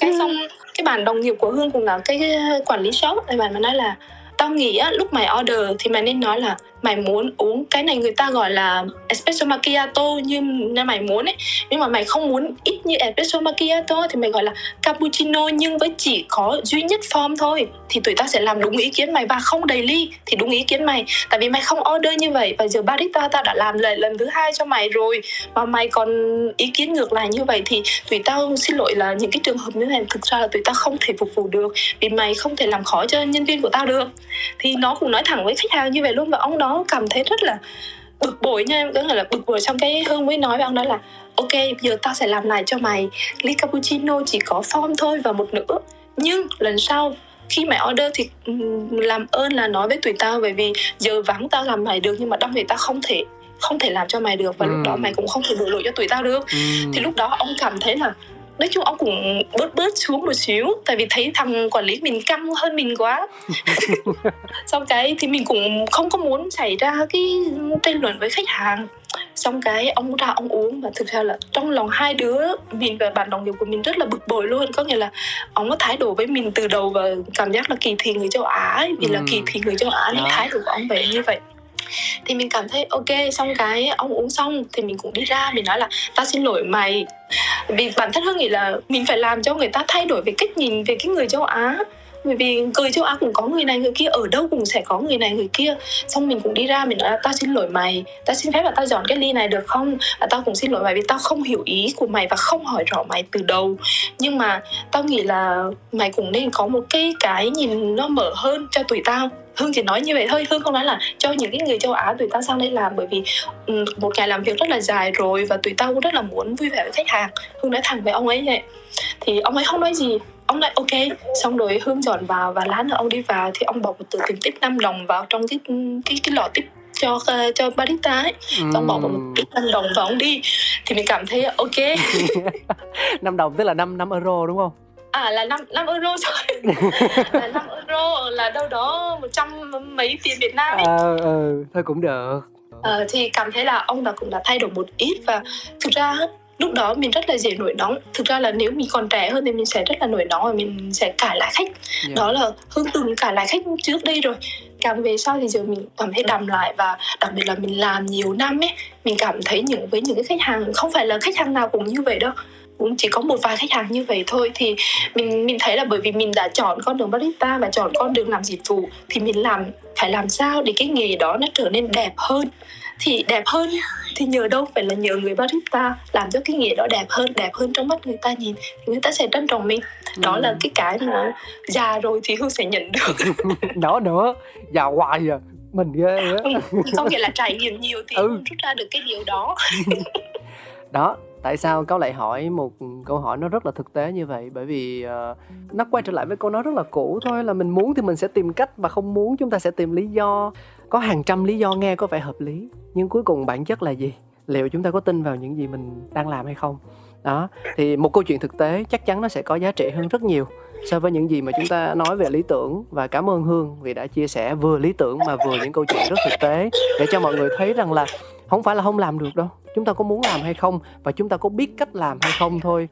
Cái xong cái bạn đồng nghiệp của hương cũng là cái quản lý shop thì bạn mà nói là tao nghĩ á, lúc mày order thì mày nên nói là mày muốn uống. Cái này người ta gọi là espresso macchiato, như mày muốn ấy. Nhưng mà mày không muốn ít như espresso macchiato thì mày gọi là cappuccino, nhưng với chỉ có duy nhất form thôi. Thì tụi ta sẽ làm đúng ý kiến mày và không đầy ly thì đúng ý kiến mày. Tại vì mày không order như vậy và giờ barista tao đã làm lại lần thứ hai cho mày rồi. Mà mày còn ý kiến ngược lại như vậy thì tụi tao xin lỗi là những cái trường hợp như này thực ra là tụi tao không thể phục vụ được. Vì mày không thể làm khó cho nhân viên của tao được. Thì nó cũng nói thẳng với khách hàng như vậy luôn và ông đó cảm thấy rất là bực bội nha em có nghĩa là bực bội xong cái hương mới nói với ông đó là ok giờ tao sẽ làm lại cho mày. Ly cappuccino chỉ có form thôi và một nửa. Nhưng lần sau khi mày order thì làm ơn là nói với tụi tao bởi vì giờ vắng tao làm mày được nhưng mà đông thì tao không thể không thể làm cho mày được và lúc đó mày cũng không thể đổ lỗi cho tụi tao được. Ừ. thì lúc đó ông cảm thấy là nói chung ông cũng bớt bớt xuống một xíu tại vì thấy thằng quản lý mình căng hơn mình quá. (laughs) Xong cái thì mình cũng không có muốn xảy ra cái tranh luận với khách hàng. Xong cái ông ra ông uống và thực ra là trong lòng hai đứa mình và bạn đồng nghiệp của mình rất là bực bội luôn. Có nghĩa là ông có thái độ với mình từ đầu và cảm giác là kỳ thị người châu Á ấy, vì là Ừ. kỳ thị người châu Á nên thái độ của ông vậy như vậy thì mình cảm thấy, ok, xong cái ông uống xong thì mình cũng đi ra, mình nói là, tao xin lỗi mày. Vì bản thân hương nghĩ là mình phải làm cho người ta thay đổi về cách nhìn về cái người châu Á. Bởi vì cười châu Á cũng có người này, người kia, ở đâu cũng sẽ có người này, người kia. Xong mình cũng đi ra, mình nói là, tao xin lỗi mày. Tao xin phép là tao dọn cái ly này được không? Và tao cũng xin lỗi mày vì tao không hiểu ý của mày và không hỏi rõ mày từ đầu. Nhưng mà tao nghĩ là mày cũng nên có một cái cái nhìn nó mở hơn cho tụi tao. Hương chỉ nói như vậy thôi Hương không nói là cho những cái người châu Á tụi tao sang đây làm bởi vì ừ, một ngày làm việc rất là dài rồi và tụi tao cũng rất là muốn vui vẻ với khách hàng. Hương nói thẳng với ông ấy vậy. Thì ông ấy không nói gì ông nói ok xong rồi hương dọn vào và lát nữa ông đi vào thì ông bỏ một tờ tiền tip 5 đồng vào trong cái cái cái lọ tip cho ờ, cho barista ấy. Xong bỏ vào một tip 5 đồng và ông đi. Thì mình cảm thấy ok (laughs) 5 đồng tức là 5 5 euro đúng không? À là 5, 5 euro (laughs) rồi. (laughs) Là 5 euro là đâu đó một trăm mấy tiền Việt Nam ấy. Ờ ừ, thôi cũng được. Ờ, thì cảm thấy là ông đã cũng đã thay đổi một ít và thực ra lúc đó mình rất là dễ nổi nóng. Thực ra là nếu mình còn trẻ hơn thì mình sẽ rất là nổi nóng và mình sẽ cãi lại khách. Dạ. đó là hương từng cãi lại khách trước đây rồi. Càng về sau thì giờ mình cảm thấy đầm lại và đặc biệt là mình làm nhiều năm ấy mình cảm thấy những với những cái khách hàng không phải là khách hàng nào cũng như vậy đâu cũng chỉ có một vài khách hàng như vậy thôi. Thì mình mình thấy là bởi vì mình đã chọn con đường barista và chọn con đường làm dịch vụ thì mình làm phải làm sao để cái nghề đó nó trở nên đẹp hơn? Thì đẹp hơn thì nhờ đâu phải là nhờ người barista làm cho cái nghề đó đẹp hơn đẹp hơn trong mắt người ta nhìn thì người ta sẽ trân trọng mình. Đó ừ. là cái cái mà già rồi thì hương sẽ nhận được. (laughs) Đó nữa già hoài à. Mình ghê á. Ừ, có nghĩa là trải nghiệm nhiều thì ừ. rút ra được cái điều đó. (laughs) Đó tại sao cáo lại hỏi một câu hỏi nó rất là thực tế như vậy? Bởi vì uh, nó quay trở lại với câu nói rất là cũ thôi là mình muốn thì mình sẽ tìm cách và không muốn chúng ta sẽ tìm lý do. Có hàng trăm lý do nghe có vẻ hợp lý nhưng cuối cùng bản chất là gì? Liệu chúng ta có tin vào những gì mình đang làm hay không? Đó thì một câu chuyện thực tế chắc chắn nó sẽ có giá trị hơn rất nhiều so với những gì mà chúng ta nói về lý tưởng. Và cảm ơn hương vì đã chia sẻ vừa lý tưởng mà vừa những câu chuyện rất thực tế để cho mọi người thấy rằng là không phải là không làm được đâu. Chúng ta có muốn làm hay không và chúng ta có biết cách làm hay không thôi.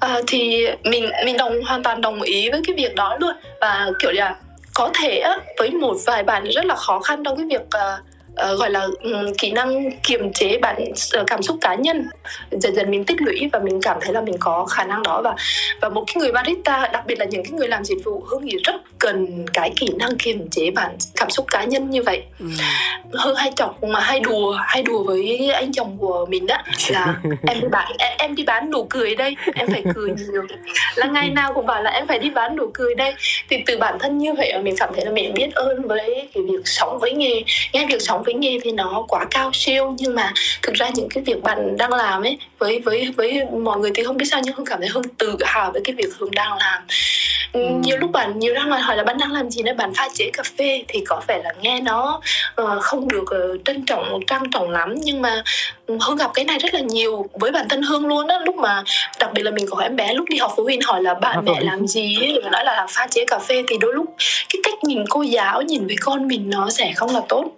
À, thì mình mình đồng hoàn toàn đồng ý với cái việc đó luôn. Và kiểu là có thể với một vài bạn rất là khó khăn trong cái việc uh, uh, gọi là um, kỹ năng kiềm chế bản uh, cảm xúc cá nhân. Dần dần mình tích lũy và mình cảm thấy là mình có khả năng đó. Và và một cái người barista đặc biệt là những cái người làm dịch vụ hương nghĩ rất cần cái kỹ năng kiềm chế bản cảm xúc cá nhân như vậy. Ừ. hương hay chọc mà hay đùa hay đùa với anh chồng của mình đó là (laughs) em đi bán em, em đi bán nụ cười đây em phải cười nhiều. Là ngày nào cũng bảo là em phải đi bán nụ cười đây. Thì từ bản thân như vậy mình cảm thấy là mình biết ơn với cái việc sống với nghề nghe việc sống với nghề thì nó quá cao siêu nhưng mà thực ra những cái việc bạn đang làm ấy với với với mọi người thì không biết sao nhưng hương cảm thấy hương tự hào với cái việc hương đang làm. Ừ. nhiều lúc bạn nhiều đang hỏi là bạn đang làm gì đấy bạn pha chế cà phê thì có vẻ là nghe nó uh, không được uh, trân trọng trang trọng lắm. Nhưng mà hương gặp cái này rất là nhiều với bản thân hương luôn á. Lúc mà đặc biệt là mình có em bé lúc đi học phụ huynh hỏi là bạn mẹ làm gì? Ấy, nói là pha chế cà phê thì đôi lúc cái cách nhìn cô giáo nhìn với con mình nó sẽ không là tốt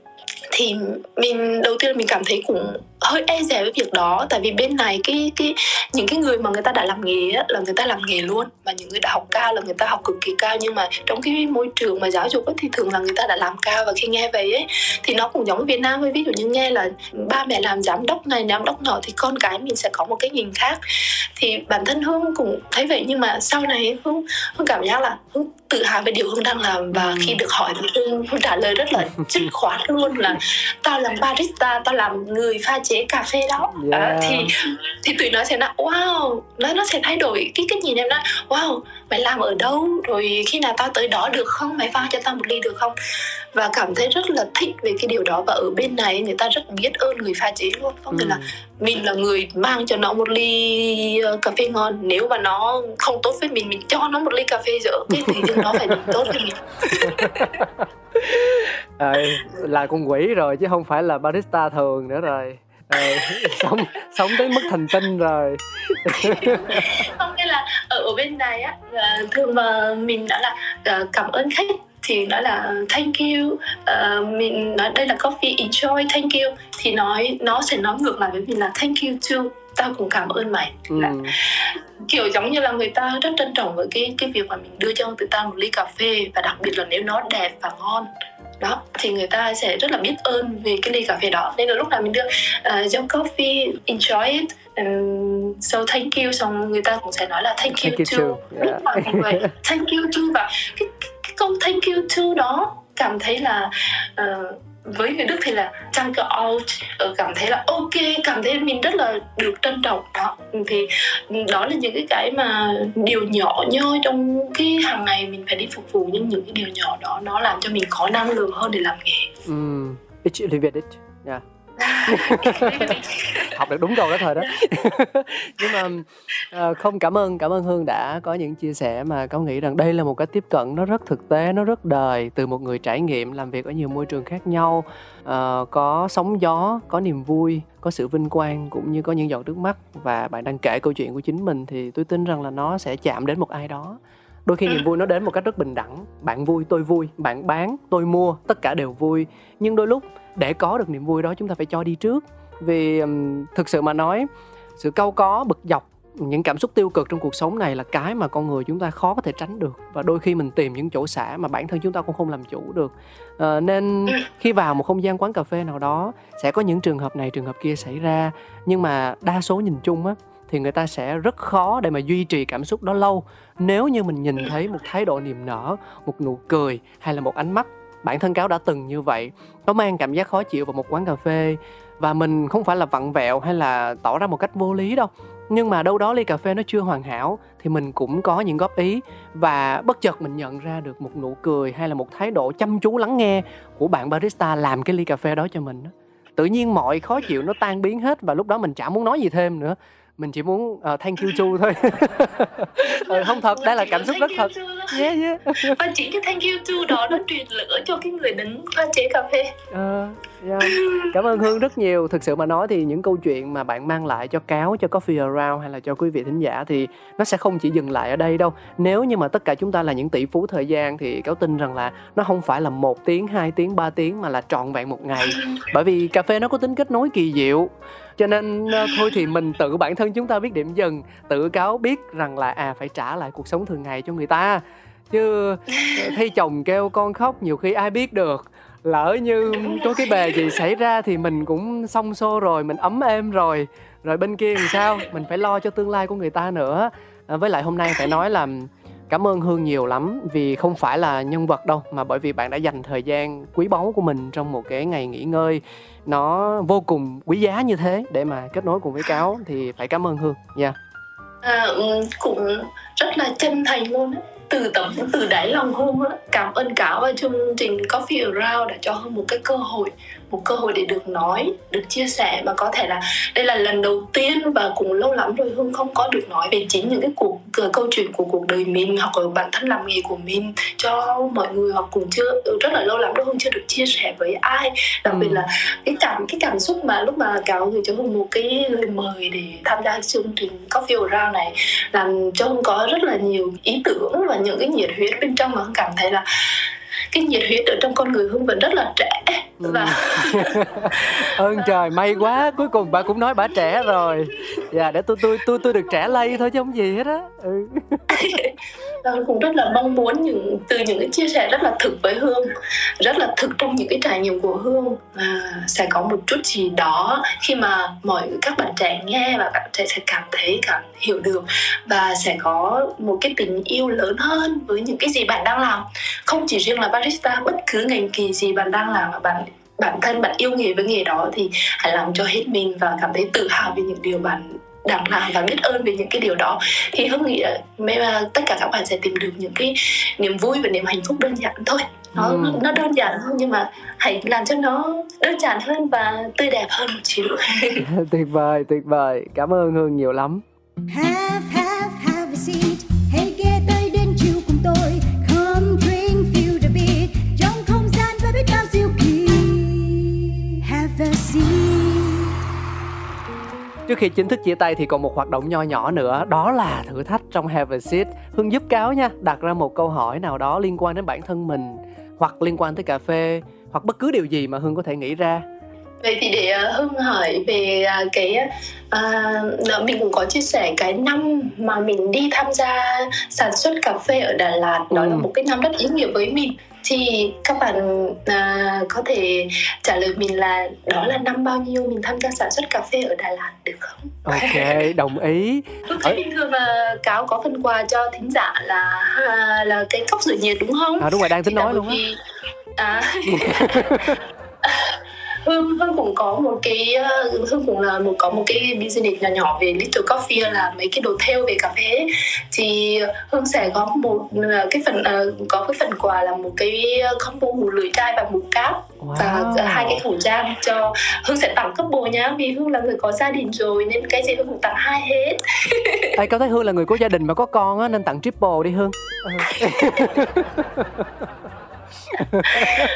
thì mình đầu tiên mình cảm thấy cũng hơi e dè với việc đó tại vì bên này cái cái những cái người mà người ta đã làm nghề á, là người ta làm nghề luôn và những người đã học cao là người ta học cực kỳ cao nhưng mà trong cái môi trường mà giáo dục ấy, thì thường là người ta đã làm cao và khi nghe về ấy thì nó cũng giống ở Việt Nam với ví dụ như nghe là ba mẹ làm giám đốc này giám đốc nọ thì con cái mình sẽ có một cái nhìn khác. Thì bản thân hương cũng thấy vậy nhưng mà sau này hương hương cảm giác là hương tự hào về điều hương đang làm và khi được hỏi thì hương, hương trả lời rất là (laughs) dứt khoát luôn là tao làm barista tao làm người pha chế cà phê đó. Yeah. à, thì thì tụi nó sẽ nói wow nó nó sẽ thay đổi cái cái nhìn em nói wow mày làm ở đâu? Rồi khi nào tao tới đó được không? Mày pha cho tao một ly được không? Và cảm thấy rất là thích về cái điều đó. Và ở bên này người ta rất biết ơn người pha chế luôn. Có nghĩa ừ. là mình là người mang cho nó một ly ờ, cà phê ngon. Nếu mà nó không tốt với mình mình cho nó một ly cà phê dở. Cái (laughs) thì nó phải tốt với mình. À, là con quỷ rồi chứ không phải là barista thường nữa rồi à, sống sống tới mức thành tinh rồi. (laughs) Không nghĩa là ở, ở bên này á thường mà mình đã là uh, cảm ơn khách thì nói là thank you. Uh, mình nói đây là coffee enjoy thank you. Thì nói nó sẽ nói ngược lại với mình là thank you too. Tao cũng cảm ơn mày. Ừ. là kiểu giống như là người ta rất trân trọng với cái cái việc mà mình đưa cho người ta một ly cà phê và đặc biệt là nếu nó đẹp và ngon đó thì người ta sẽ rất là biết ơn về cái ly cà phê đó nên là lúc nào mình đưa uh, your coffee enjoy it and so thank you xong người ta cũng sẽ nói là thank you, thank you too, too. Yeah. lúc vậy thank you too và cái, cái, cái câu thank you too đó cảm thấy là uh, với người Đức thì là chăng cái out ờ, cảm thấy là ok cảm thấy mình rất là được trân trọng đó thì đó là những cái cái mà điều nhỏ nhoi trong cái hàng ngày mình phải đi phục vụ nhưng những cái điều nhỏ đó nó làm cho mình có năng lượng hơn để làm nghề. Ừ, it's elevated. Yeah. (laughs) học được đúng câu đó thôi đó. (laughs) Nhưng mà ờ, không, cảm ơn cảm ơn hương đã có những chia sẻ mà có nghĩ rằng đây là một cái tiếp cận nó rất thực tế, nó rất đời từ một người trải nghiệm làm việc ở nhiều môi trường khác nhau. Ờ, có sóng gió, có niềm vui, có sự vinh quang cũng như có những giọt nước mắt. Và bạn đang kể câu chuyện của chính mình thì tôi tin rằng là nó sẽ chạm đến một ai đó đôi khi niềm vui nó đến một cách rất bình đẳng. Bạn vui tôi vui. Bạn bán tôi mua. Tất cả đều vui. Nhưng đôi lúc để có được niềm vui đó chúng ta phải cho đi trước. Vì um, thực sự mà nói sự câu có bực dọc những cảm xúc tiêu cực trong cuộc sống này là cái mà con người chúng ta khó có thể tránh được. Và đôi khi mình tìm những chỗ xả mà bản thân chúng ta cũng không làm chủ được. À, nên khi vào một không gian quán cà phê nào đó sẽ có những trường hợp này trường hợp kia xảy ra. Nhưng mà đa số nhìn chung á thì người ta sẽ rất khó để mà duy trì cảm xúc đó lâu. Nếu như mình nhìn thấy một thái độ niềm nở, một nụ cười hay là một ánh mắt, bản thân cáo đã từng như vậy có mang cảm giác khó chịu vào một quán cà phê và mình không phải là vặn vẹo hay là tỏ ra một cách vô lý đâu. Nhưng mà đâu đó ly cà phê nó chưa hoàn hảo thì mình cũng có những góp ý và bất chợt mình nhận ra được một nụ cười hay là một thái độ chăm chú lắng nghe của bạn barista làm cái ly cà phê đó cho mình tự nhiên mọi khó chịu nó tan biến hết và lúc đó mình chả muốn nói gì thêm nữa mình chỉ muốn uh, thank you chu thôi. Ừ, (laughs) không thật đây là cảm xúc rất thật. yeah, yeah. (laughs) và chỉ cái thank you chu đó nó truyền lửa cho cái người đứng pha chế cà phê. Uh, yeah. cảm ơn hương rất nhiều. Thực sự mà nói thì những câu chuyện mà bạn mang lại cho cáo cho coffee around hay là cho quý vị thính giả thì nó sẽ không chỉ dừng lại ở đây đâu. Nếu như mà tất cả chúng ta là những tỷ phú thời gian thì cáo tin rằng là nó không phải là một tiếng hai tiếng ba tiếng mà là trọn vẹn một ngày. (laughs) Bởi vì cà phê nó có tính kết nối kỳ diệu cho nên ờ, thôi thì mình tự bản thân chúng ta biết điểm dừng tự cáo biết rằng là à phải trả lại cuộc sống thường ngày cho người ta. Chứ thấy chồng kêu con khóc nhiều khi ai biết được. Lỡ như có cái bề gì xảy ra thì mình cũng xong xô rồi mình ấm êm rồi. Rồi bên kia làm sao? Mình phải lo cho tương lai của người ta nữa. À, với lại hôm nay phải nói là cảm ơn hương nhiều lắm vì không phải là nhân vật đâu mà bởi vì bạn đã dành thời gian quý báu của mình trong một cái ngày nghỉ ngơi nó vô cùng quý giá như thế. Để mà kết nối cùng với (laughs) cáo thì phải cảm ơn hương. Nha. Yeah. à, ừ, cũng rất là chân thành luôn từ tấm từ đáy lòng hương á. Cảm ơn cáo và chương trình Coffee Around đã cho hương một cái cơ hội một cơ hội để được nói được chia sẻ và có thể là đây là lần đầu tiên và cũng lâu lắm rồi hương không có được nói về chính những cái cuộc câu chuyện của cuộc đời mình hoặc là bản thân làm nghề của mình cho mọi người hoặc cũng chưa rất là lâu lắm rồi hương chưa được chia sẻ với ai đặc biệt ừ. là cái cảm cái cảm xúc mà lúc mà cáo gửi cho hương một cái lời mời để tham gia chương trình coffee around này làm cho hương có rất là nhiều ý tưởng và những cái nhiệt huyết bên trong mà hương cảm thấy là cái nhiệt huyết ở trong con người hương vẫn rất là trẻ và (laughs) ơn trời may quá. Cuối cùng bà cũng nói bà trẻ rồi. Dạ để tôi tôi tôi tôi được trẻ lây thôi chứ không gì hết á. Ừ. (laughs) cũng rất là mong muốn những từ những cái chia sẻ rất là thực với hương rất là thực trong những cái trải nghiệm của hương. À, sẽ có một chút gì đó khi mà mọi các bạn trẻ nghe và các bạn trẻ sẽ cảm thấy cảm hiểu được. Và sẽ có một cái tình yêu lớn hơn với những cái gì bạn đang làm. Không chỉ riêng là barista bất cứ ngành kỳ gì bạn đang làm mà bạn bản thân bạn yêu nghề với nghề đó thì hãy làm cho hết mình và cảm thấy tự hào về những điều bạn đang làm và biết ơn về những cái điều đó. Thì hương nghĩ là tất cả các bạn sẽ tìm được những cái niềm vui và niềm hạnh phúc đơn giản thôi. Nó ừ. nó đơn giản hơn nhưng mà hãy làm cho nó đơn giản hơn và tươi đẹp hơn một xíu. (laughs) Tuyệt vời tuyệt vời. Cảm ơn hương nhiều lắm. Have, have, have Trước khi chính thức chia tay thì còn một hoạt động nho nhỏ nữa Đó là thử thách trong Have a Seat. Hương giúp cáo nha Đặt ra một câu hỏi nào đó liên quan đến bản thân mình Hoặc liên quan tới cà phê Hoặc bất cứ điều gì mà Hương có thể nghĩ ra. Vậy thì để uh, hưng hỏi về uh, cái uh, mình cũng có chia sẻ cái năm mà mình đi tham gia sản xuất cà phê ở Đà Lạt đó ừ. là một cái năm rất ý nghĩa với mình thì các bạn uh, có thể trả lời mình là đó là năm bao nhiêu mình tham gia sản xuất cà phê ở Đà Lạt được không? Ok, (laughs) đồng ý. Lúc thấy bình thường là cáo có phần quà cho thính giả là là cái cốc rửa nhiệt đúng không? À đúng rồi, đang tính nói luôn á. À (laughs) (laughs) hương hương cũng có một cái ờ, hương cũng là một có một cái business nhỏ nhỏ về little coffee là mấy cái đồ theo về cà phê thì hương sẽ có một ờ, cái phần uh, có cái phần quà là một cái combo mù lưỡi chai và mù cáp wow. và hai cái khẩu trang cho hương sẽ tặng couple nhá vì hương là người có gia đình rồi nên cái gì hương cũng tặng hai hết (laughs) Ê, có thấy hương là người có gia đình mà có con á nên tặng triple đi hương (laughs) ừ. (laughs) (laughs)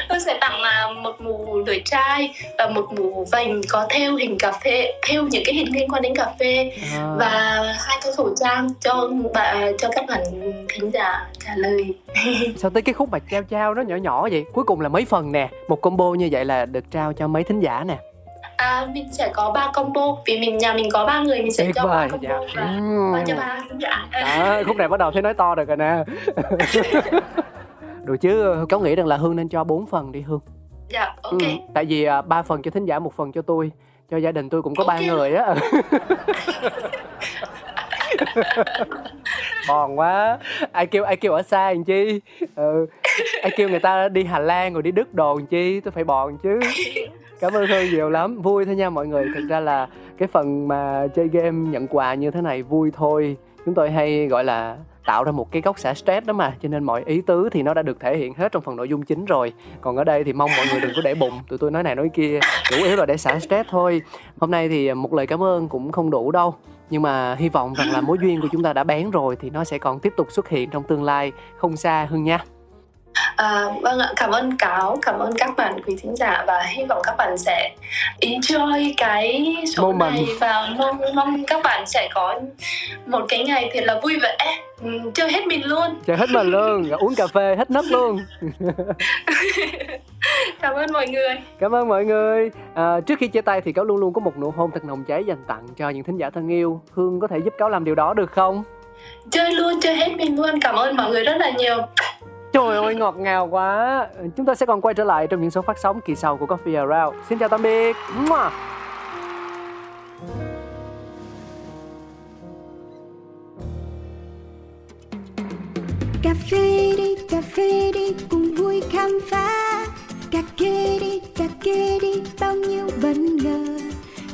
tôi sẽ tặng là một mù lưỡi chai và một mù vành có theo hình cà phê theo những cái hình liên quan đến cà phê à. và hai cái khẩu trang cho bà cho các bạn thính giả trả lời (laughs) sao tới cái khúc mà trao trao nó nhỏ nhỏ vậy cuối cùng là mấy phần nè một combo như vậy là được trao cho mấy thính giả nè À, mình sẽ có ba combo vì mình nhà mình có ba người mình sẽ Tuyệt cho ba combo dạ. và ừ. cho ba khán giả. Đó, khúc này bắt đầu thấy nói to được rồi nè. (laughs) được chứ có nghĩ rằng là hương nên cho 4 phần đi hương. Dạ ok. Ừ, tại vì à, ba phần cho thính giả một phần cho tôi. Cho gia đình tôi cũng có ba okay. người á. (laughs) Bòn quá. Ai kêu ai kêu ở xa làm chi? Ừ. Ai kêu người ta đi hà lan rồi đi đức đồ làm chi? Tôi phải bòn chứ. Cảm ơn hương nhiều lắm. Vui thôi nha mọi người. Thực ra là cái phần mà chơi game nhận quà như thế này vui thôi. Chúng tôi hay gọi là tạo ra một cái góc xả stress đó mà. Cho nên mọi ý tứ thì nó đã được thể hiện hết trong phần nội dung chính rồi. Còn ở đây thì mong mọi người đừng có để bụng. Tụi tôi nói này nói kia, chủ yếu là để xả stress thôi. Hôm nay thì à, một lời cảm ơn cũng không đủ đâu. Nhưng mà hy vọng rằng là mối duyên của chúng ta đã bén rồi thì nó sẽ còn tiếp tục xuất hiện trong tương lai không xa hơn nha. À, vâng ạ, cảm ơn cáo, cảm ơn các bạn quý thính giả và hy vọng các bạn sẽ enjoy cái số Moment. này và mong mong các bạn sẽ có một cái ngày thật là vui vẻ, ừ, chơi hết mình luôn. chơi hết mình luôn (laughs) uống cà phê hết nấc luôn (laughs) Cảm ơn mọi người. cảm ơn mọi người à, trước khi chia tay thì cáo luôn luôn có một nụ hôn thật nồng cháy dành tặng cho những thính giả thân yêu hương có thể giúp cáo làm điều đó được không Chơi luôn, chơi hết mình luôn. Cảm ơn mọi người rất là nhiều. Trời ơi, ngọt ngào quá. Chúng ta sẽ còn quay trở lại trong những số phát sóng kỳ sau của Coffee Around. Xin chào tạm biệt. Cà phê đi, cà phê đi, cùng vui khám phá. Cà kê đi, cà kê đi, bao nhiêu bất ngờ